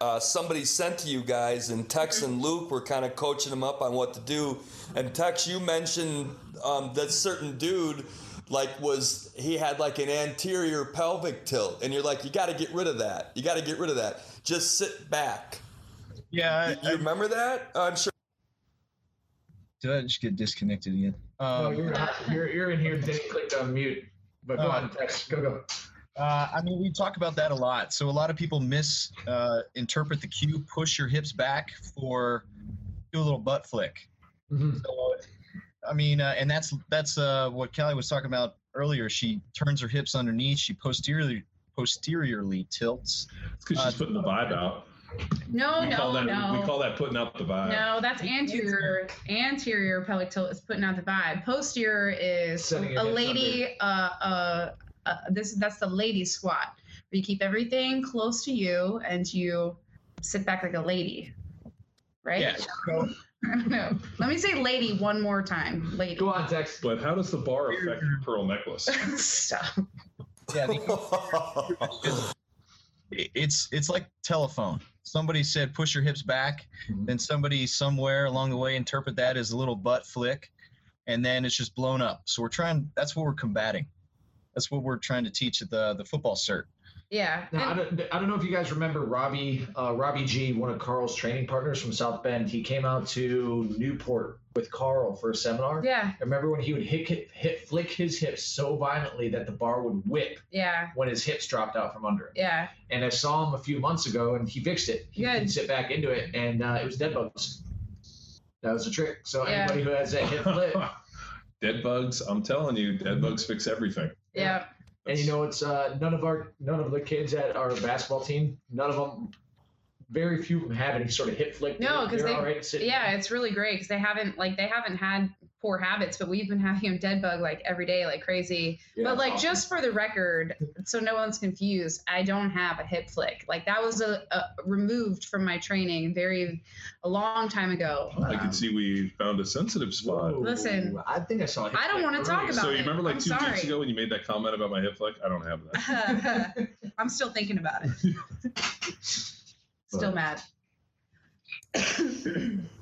uh, somebody sent to you guys, and Tex and Luke were kind of coaching them up on what to do. And Tex, you mentioned um, that certain dude like was he had like an anterior pelvic tilt, and you're like, you got to get rid of that. You got to get rid of that. Just sit back. Yeah. You remember that? I'm sure. Did I just get disconnected again? No, Um, you're, you're you're in here. Then clicked on mute. But go Uh, on, Tex. Go go. Uh, I mean, we talk about that a lot. So a lot of people misinterpret uh, the cue, push your hips back for do a little butt flick. Mhm. So, I mean, uh, and that's that's uh, what Kelly was talking about earlier. She turns her hips underneath. She posteriorly posteriorly tilts. It's because she's putting the vibe out. No, we call no, that no. we call that putting out the vibe. No, that's anterior. Anterior pelvic tilt is putting out the vibe. Posterior is Setting a lady. Uh, uh, uh, this that's the lady squat. Where you keep everything close to you and you sit back like a lady, right? Yeah. So, I don't know. Let me say lady one more time. Lady. Go on, Tex. But how does the bar affect your pearl necklace? *laughs* Stop. yeah. The, *laughs* it's it's like telephone. Somebody said push your hips back, Mhm. then somebody somewhere along the way interpret that as a little butt flick, and then it's just blown up. So we're trying. That's what we're combating. That's what we're trying to teach at the the football cert. Yeah. Now, I don't, I don't know if you guys remember Robbie, uh, Robbie G, one of Carl's training partners from South Bend. He came out to Newport with Carl for a seminar. yeah. I remember when he would hit, hit, hit, flick his hips so violently that the bar would whip Yeah. when his hips dropped out from under him. Yeah. And I saw him a few months ago, and he fixed it. He Good. could sit back into it, and uh, it was dead bugs. That was a trick. So Yeah. anybody who has that hip flip, *laughs* dead bugs, I'm telling you, dead bugs fix everything. Yeah. And you know it's uh, none of our none of the kids at our basketball team, none of them very few of them have any sort of hip flick. No, 'cause they're they- all right sitting Yeah, there. it's really great because they haven't like they haven't had poor habits, but we've been having them dead bug like every day, like crazy. Yeah, but like awesome. just for the record, so no one's confused, I don't have a hip flick. Like that was a, a removed from my training very a long time ago. I can see we found a sensitive spot. Listen, I think I saw. a hip I don't wanna talk earlier. about So you remember like I'm two sorry. weeks ago when you made that comment about my hip flick? I don't have that. *laughs* I'm still thinking about it. *laughs* Still mad. *clears throat* *clears throat*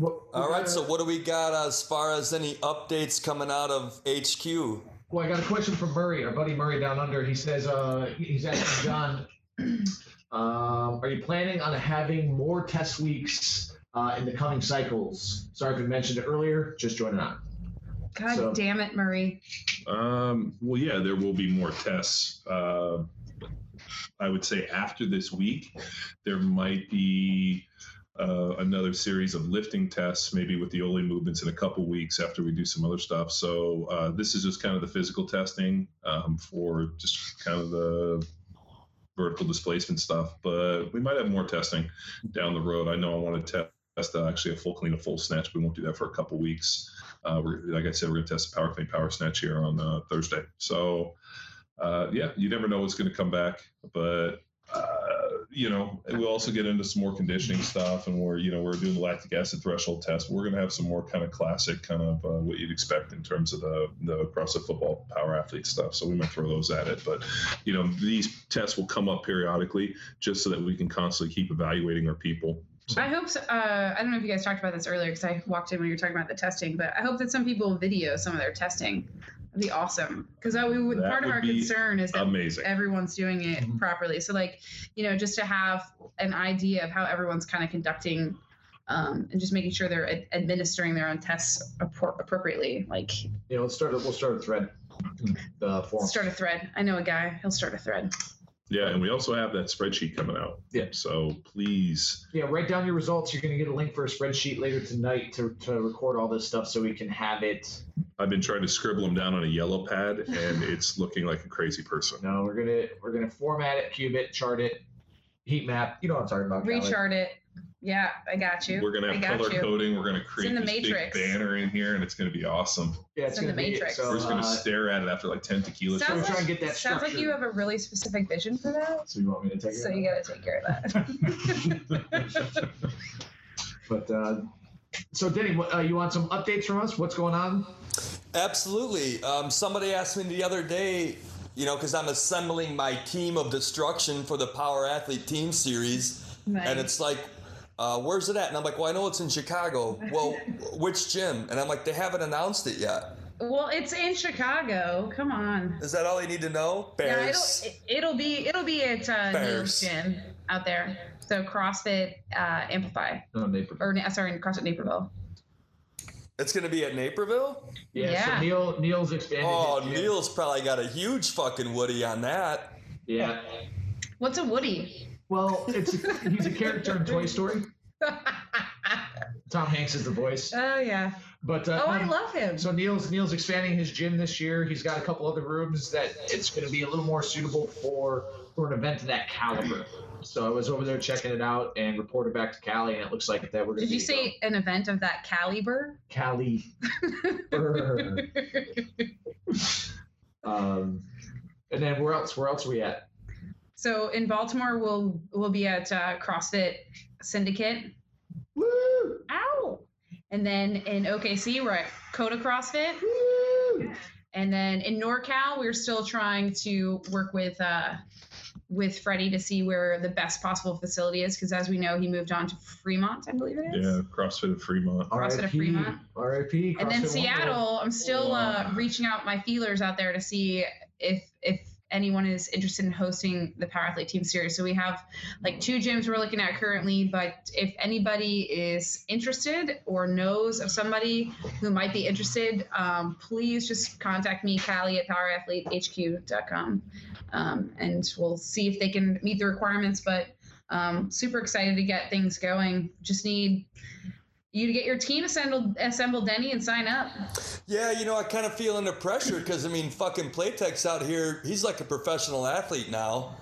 Well, All we right, so what do we got as far as any updates coming out of HQ? Well, I got a question from Murray, our buddy Murray down under. He says, uh, he's asking John, *clears throat* um, are you planning on having more test weeks uh, in the coming cycles? Sorry if I mentioned it earlier. Just joining on. God So- damn it, Murray. Um, well, yeah, there will be more tests. Uh, I would say after this week, there might be uh, another series of lifting tests, maybe with the Oly movements in a couple weeks after we do some other stuff. So uh, this is just kind of the physical testing um, for just kind of the vertical displacement stuff. But we might have more testing down the road. I know I want to test uh, actually a full clean, a full snatch. We won't do that for a couple weeks. Uh, like I said, we're going to test the power clean, power snatch here on uh, Thursday. So, yeah, you never know what's going to come back, but you know, we'll also get into some more conditioning stuff, and we're you know we're doing the lactic acid threshold test. We're going to have some more kind of classic, kind of uh, what you'd expect in terms of the the CrossFit football power athlete stuff. So we might throw those at it, but you know, these tests will come up periodically just so that we can constantly keep evaluating our people. So, I hope so. Uh, I don't know if you guys talked about this earlier because I walked in when you were talking about the testing, but I hope that some people video some of their testing. That'd be awesome. Because we would, That part of would our be concern is that amazing. everyone's doing it Mhm. properly. So, like, you know, just to have an idea of how everyone's kind of conducting um, and just making sure they're ad- administering their own tests appro- appropriately. Like, You know, let's start. A, we'll start a thread. The forum. start a thread. I know a guy, he'll start a thread. Yeah, and we also have that spreadsheet coming out. Yeah. So please, Yeah, write down your results. You're going to get a link for a spreadsheet later tonight to, to record all this stuff so we can have it. I've been trying to scribble them down on a yellow pad, and *laughs* it's looking like a crazy person. No, we're gonna we're gonna format it, cube it, chart it, heat map. You know what I'm talking about. Callie. Rechart it. Yeah, I got you. We're gonna have color you. coding. We're gonna create in the this Matrix. big banner in here, and it's gonna be awesome. Yeah, It's in the gonna be. Matrix. So, We're just gonna uh, stare at it after like ten tequila Sounds shots. try and get that Sounds like you have a really specific vision for that. so you want me to take it? So you got to take care of that. *laughs* But uh, so Denny, uh, you want some updates from us? What's going on? Absolutely. Um, somebody asked me the other day, you know, because I'm assembling my team of destruction for the Power Athlete Team Series, Nice. and it's like, uh, where's it at? And I'm like, well, I know it's in Chicago. Well, *laughs* which gym? And I'm like, they haven't announced it yet. well, it's in Chicago. Come on. Is that all you need to know? Yeah, Bears. it'll it- it'll be it'll be at uh, Bears. Neil's gym out there. So CrossFit uh, Amplify No, Napier. or uh, sorry, CrossFit Naperville. it's gonna be at Naperville. Yeah, Yeah. So Neil Neil's expanding. Oh, his. Neil's probably got a huge fucking Woody on that. Yeah. What's a Woody? Well, it's a, he's a character in Toy Story. *laughs* Tom Hanks is the voice. oh yeah. But uh, Oh, I love him. So Neil's Neil's expanding his gym this year. He's got a couple other rooms that it's going to be a little more suitable for for an event of that caliber. So I was over there checking it out and reported back to Cali, and it looks like that we're going Did you say an event of that caliber? Cali. *laughs* um, and then where else? Where else are we at? so in Baltimore, we'll we'll be at uh, CrossFit Syndicate. Woo! Ow! And then in OKC, we're at Koda CrossFit. Woo! And then in NorCal, we're still trying to work with uh, with Freddie to see where the best possible facility is, because as we know, he moved on to Fremont, I believe it is. Yeah, CrossFit of Fremont. CrossFit of Fremont. RIP. And then Seattle, I'm still uh, reaching out my feelers out there to see if if anyone is interested in hosting the Power Athlete Team Series. So we have like two gyms we're looking at currently, but if anybody is interested or knows of somebody who might be interested, um, please just contact me, Callie at powerathletehq.com, um, and we'll see if they can meet the requirements. But um, super excited to get things going. Just need you get your team assembled, assembled, Denny, and sign up. Yeah, you know, I kind of feel under pressure because I mean, fucking Playtex out here, he's like a professional athlete now.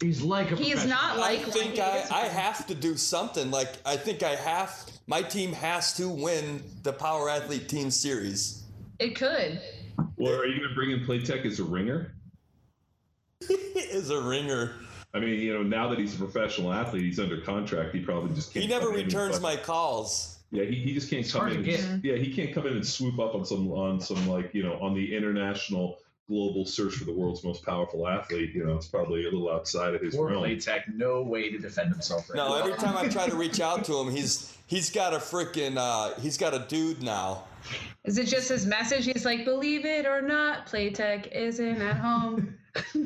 He's like a He is professional. not I think one. I, I have to do something. Like I think I have. My team has to win the Power Athlete Team Series. It could. Well, are you going to bring in Playtex as a ringer? *laughs* as a ringer. I mean, you know, now that he's a professional athlete, he's under contract. He probably just can't. He never come in and returns my calls. Yeah, he, he just can't come in. And, yeah, he can't come in and swoop up on some on some like you know on the international global search for the world's most powerful athlete. You know, it's probably a little outside of his Poor realm. Playtex, no way to defend himself. Right No, now. every time I try to reach out to *laughs* him, he's he's got a freaking uh, he's got a dude now. Is it just his message? He's like, believe it or not, Playtex isn't at home. *laughs*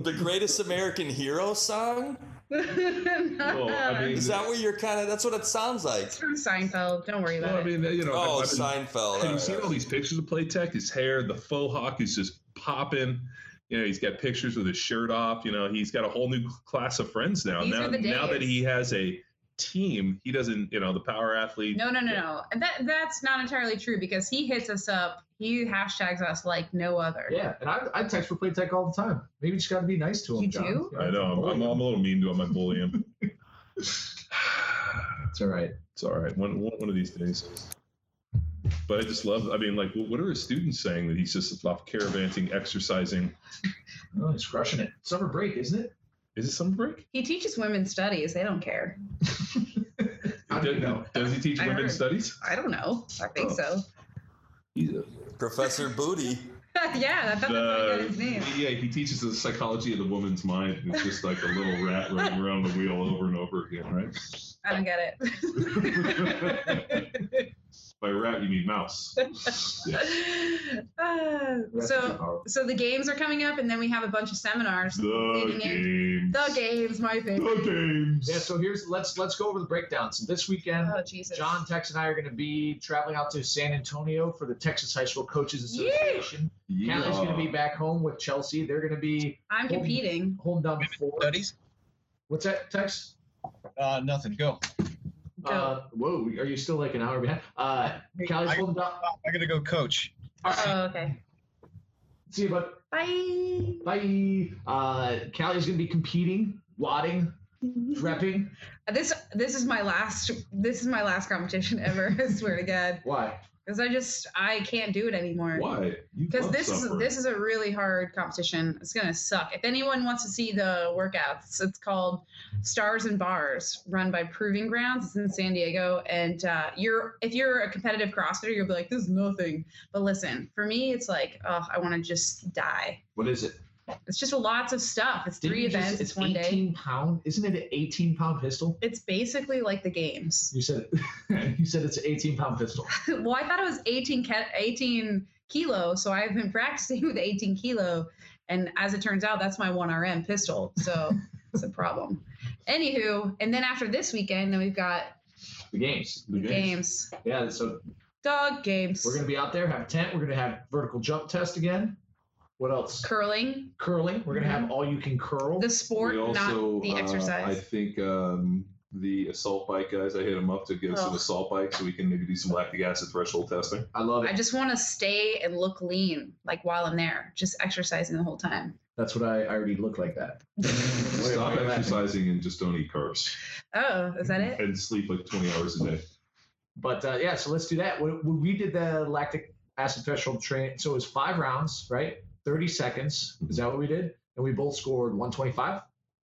The greatest American hero song? Well, I *laughs* mean, Is that what you're kind of? That's what it sounds like. It's from Seinfeld. Don't worry about well, I it. mean, you know, Oh, I've- I've been- Seinfeld. Have you Alright, seen all these pictures of Playtex? His hair, the faux hawk is just popping. You know, he's got pictures with his shirt off. You know, he's got a whole new class of friends now. These now, are the now that he has a team, he doesn't. You know, the power athlete. No, no, no, no. And That that's not entirely true because he hits us up. He hashtags us like no other. Yeah, and I, I text for Playtex all the time. Maybe you just got to be nice to him. You John. do? I know. I'm, I'm, I'm a little mean to him. I bully him. *laughs* *sighs* It's all right. It's all right. One, one, one of these days. But I just love. I mean, like, what are his students saying that he's just off caravanting, exercising? Oh, he's crushing it. Summer break, isn't it? Is it summer break? He teaches women studies. They don't care. How do you does, know? does he teach I women's heard. studies? I don't know. I think Oh. so. He's a, Professor Booty. *laughs* yeah, that's how he his name. yeah, he teaches the psychology of the woman's mind. and It's just like a little rat running around the wheel over and over again, right? I don't get it. *laughs* *laughs* By rat, you mean mouse. Yeah. *laughs* Uh, so, so the games are coming up, and then we have a bunch of seminars The games. The games, my favorite. The games. Yeah, so here's let's let's go over the breakdown. So this weekend, Oh Jesus! John, Tex, and I are going to be traveling out to San Antonio for the Texas High School Coaches Association. Yeah. Callie's going to be back home with Chelsea. They're going to be I'm competing. home down before. Studies? What's that, Tex? Uh, nothing. Go. Go. Uh, whoa, are you still like an hour behind? Uh, Callie's I, holding down. I gotta go coach. All right, Oh, okay. see you, bud. Bye. Bye. Uh, Callie's going to be competing, wadding, repping. *laughs* This this is my last this is my last competition ever. I swear to God, Why? Because I just I can't do it anymore. Why? Because this is this is a really hard competition. It's gonna suck. If anyone wants to see the workouts, it's called Stars and Bars, run by Proving Grounds. It's in San Diego, and uh, you're if you're a competitive CrossFitter, you'll be like, "This is nothing." But listen, for me, it's like, oh, I want to just die. What is it? It's just lots of stuff. It's Didn't three you just- events. it's one day. 18 pound. Isn't it an 18 pound pistol? It's basically like the games. You said *laughs* you said it's an 18 pound pistol. *laughs* well, I thought it was 18, ke- 18 kilo, so I've been *laughs* practicing with 18 kilo, and as it turns out, that's my one RM pistol. So it's a problem. Anywho, and then after this weekend, then we've got The games. The games, Yeah. So dog games, we're gonna be out there, have a tent. We're gonna have vertical jump test again. What else? curling, Curling. We're gonna have all you can curl. the sport, We also, not the uh, I exercise. think um, the assault bike guys, I hit them up to get us an Ugh. assault bike so we can maybe do some lactic acid threshold testing. I love it. I it. just want to stay and look lean, like while I'm there, just exercising the whole time. That's what I, I already look like that. *laughs* Stop Wait, wait, exercising and just don't eat carbs Oh, is that it? and sleep like 20 hours a day. But uh, yeah, so let's do that. When, when we did the lactic acid threshold train, so it was five rounds, right? 30 seconds. Is that what we did? And we both scored 125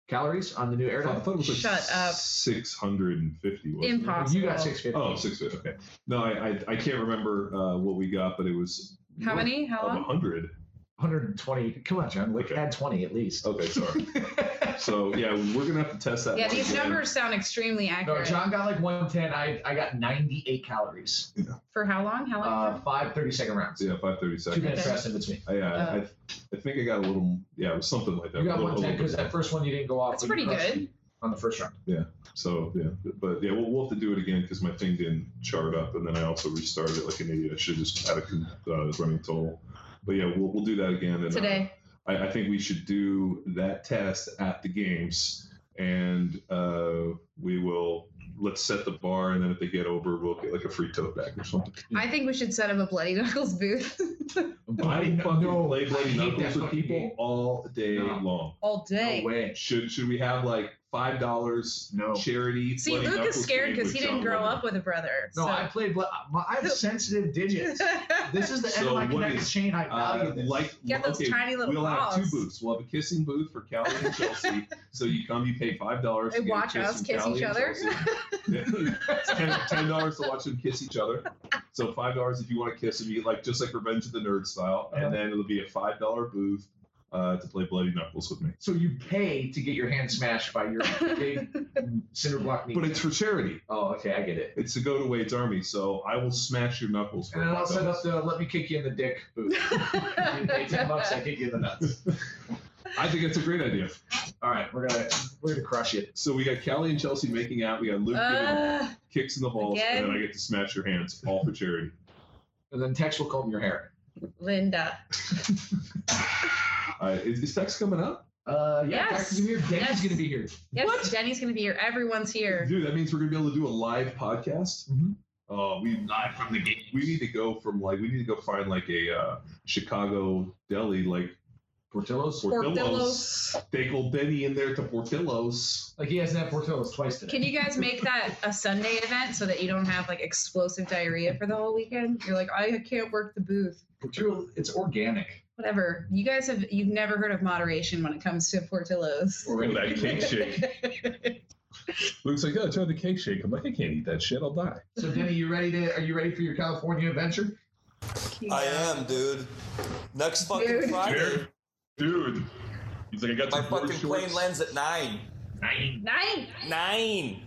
calories on the new air I thought it was like Shut up. 650. wasn't it? Impossible. You got 650. Oh, 650. Okay. No, I, I, I can't remember uh, what we got, but it was How north many? How of long? 100. 120. Come on, John. Like Okay. add 20 at least. Okay, sorry. *laughs* so, yeah, we're going to have to test that. Yeah, these again. numbers sound extremely No, accurate. John got like 110. I, I got 98 calories. For how long? How long? Uh, five 30 second rounds. Yeah, five 30 seconds. Two minutes Okay. rest in between. I, yeah, Uh, I, I think I got a little, yeah, it was something like that. You got a little- a 110 because that first one you didn't go off. That's pretty good. On the first round. Yeah. So yeah, but yeah, we'll, we'll have to do it again because my thing didn't chart up, and then I also restarted it like an idiot. I should just had a con- uh, running total. But yeah, we'll, we'll do that again. And, uh, Today. I, I think we should do that test at the games, and uh, we will let's set the bar, and then if they get over, we'll get like a free tote bag or something. I think we should set up a Bloody Knuckles booth. *laughs* I no, fucking no, play bloody hate knuckles with people game. all day No. long. All day. No way. Should should we have like five dollars No. charity? See, Luke is scared because he didn't grow up with a brother. No, so. I played. blo- I have *laughs* sensitive digits. This is the end So of my what connected is, chain. I Uh, this. like Get those okay, tiny little we'll have two booths. We'll have a kissing booth for Callie and Chelsea. so you come, you pay five dollars. They watch us kiss each other. Ten dollars to watch them kiss each other. So five dollars if you want to kiss them. You get like just like Revenge of the Nerd style, Yeah. and then it'll be a five dollar booth uh, to play Bloody Knuckles with me. so you pay to get your hand smashed by your big *laughs* cinder block knee. But it's for charity. oh, okay, I get it. It's to go to Wade's Army, so I will smash your knuckles for And then I'll set up the let me kick you in the dick booth. you pay ten bucks, I kick you in the nuts. *laughs* I think it's a great idea. All right, we're gonna we're gonna crush it. So we got Callie and Chelsea making out. We got Luke giving Uh, kicks in the balls, again? and then I get to smash your hands, all for charity. And then Tex will comb your hair. Linda. *laughs* Uh, is, is Tex coming up? Uh, yeah, Yes. Tex is gonna be here. Denny's Yes. gonna be here. Yes, What? Jenny's gonna be here. Everyone's here. Dude, that means we're gonna be able to do a live podcast. Mhm. Oh, we live from the game. We need to go from like we need to go find like a uh, Chicago deli like Portillo's. Portillo's. Portillo's. Take old Benny in there to Portillo's. Like he hasn't had Portillo's twice today. Can you guys make that a Sunday event so that you don't have like explosive diarrhea for the whole weekend? You're like, I can't work the booth. Portillo, it's organic. Whatever. You guys have you've never heard of moderation when it comes to Portillo's. Or in that cake shake. *laughs* Luke's like, yeah, try the cake shake. I'm like, I can't eat that shit. I'll die. So Denny, you ready to? Are you ready for your California adventure? I am, dude. Next fucking Dude. Friday, Dude. He's like, I got my fucking shorts. plane lands at nine. Nine. Nine. Nine.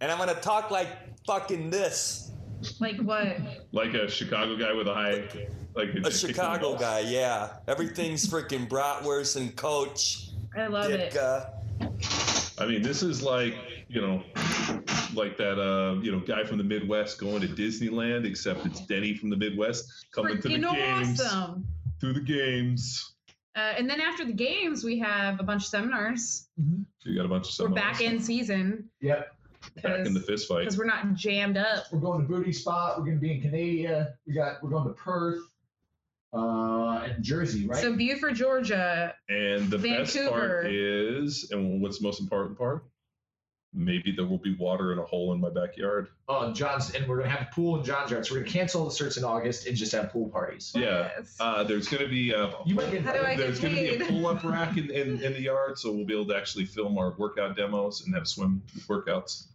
And I'm gonna talk like fucking this. Like what? Like a Chicago guy with a high, like A Chicago guy, yeah. Everything's freaking bratwurst and coach. I love it. Ditka. I mean, this is like, you know, like that, uh, you know, guy from the Midwest going to Disneyland, except it's Denny from the Midwest coming to the games, awesome. through the games. Uh, and then after the games, we have a bunch of seminars. So you got a bunch of seminars. We're back in season Yep. back in the fist fight. because we're not jammed up. We're going to Booty Spot. We're going to be in Canada. We got. We're going to Perth, uh, and Jersey, right? So Buford, Georgia. And the best part is, and what's the most important part? Maybe there will be water in a hole in my backyard. Oh, John's, and we're gonna have a pool in John's yard. So we're gonna cancel the certs in August and just have pool parties. Yeah. Yes. Uh, there's going to be a, You might get. How do I get there's going to be a pull-up rack in, in, in the yard, so we'll be able to actually film our workout demos and have swim workouts.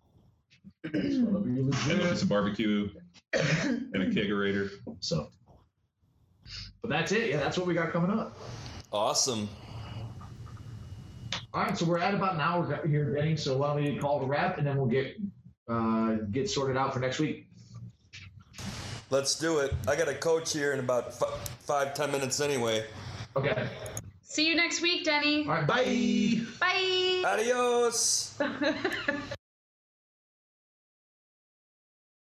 It'll be And there'll be legit. some barbecue and a kegerator. So, but that's it. Yeah, that's what we got coming up. Awesome. All right, so we're at about an hour here, Benny. So why don't we call it a wrap, and then we'll get uh, get sorted out for next week. Let's do it. I got a coach here in about f- five, ten minutes anyway. Okay. See you next week, Denny. All right. Bye. Bye. Adios. *laughs*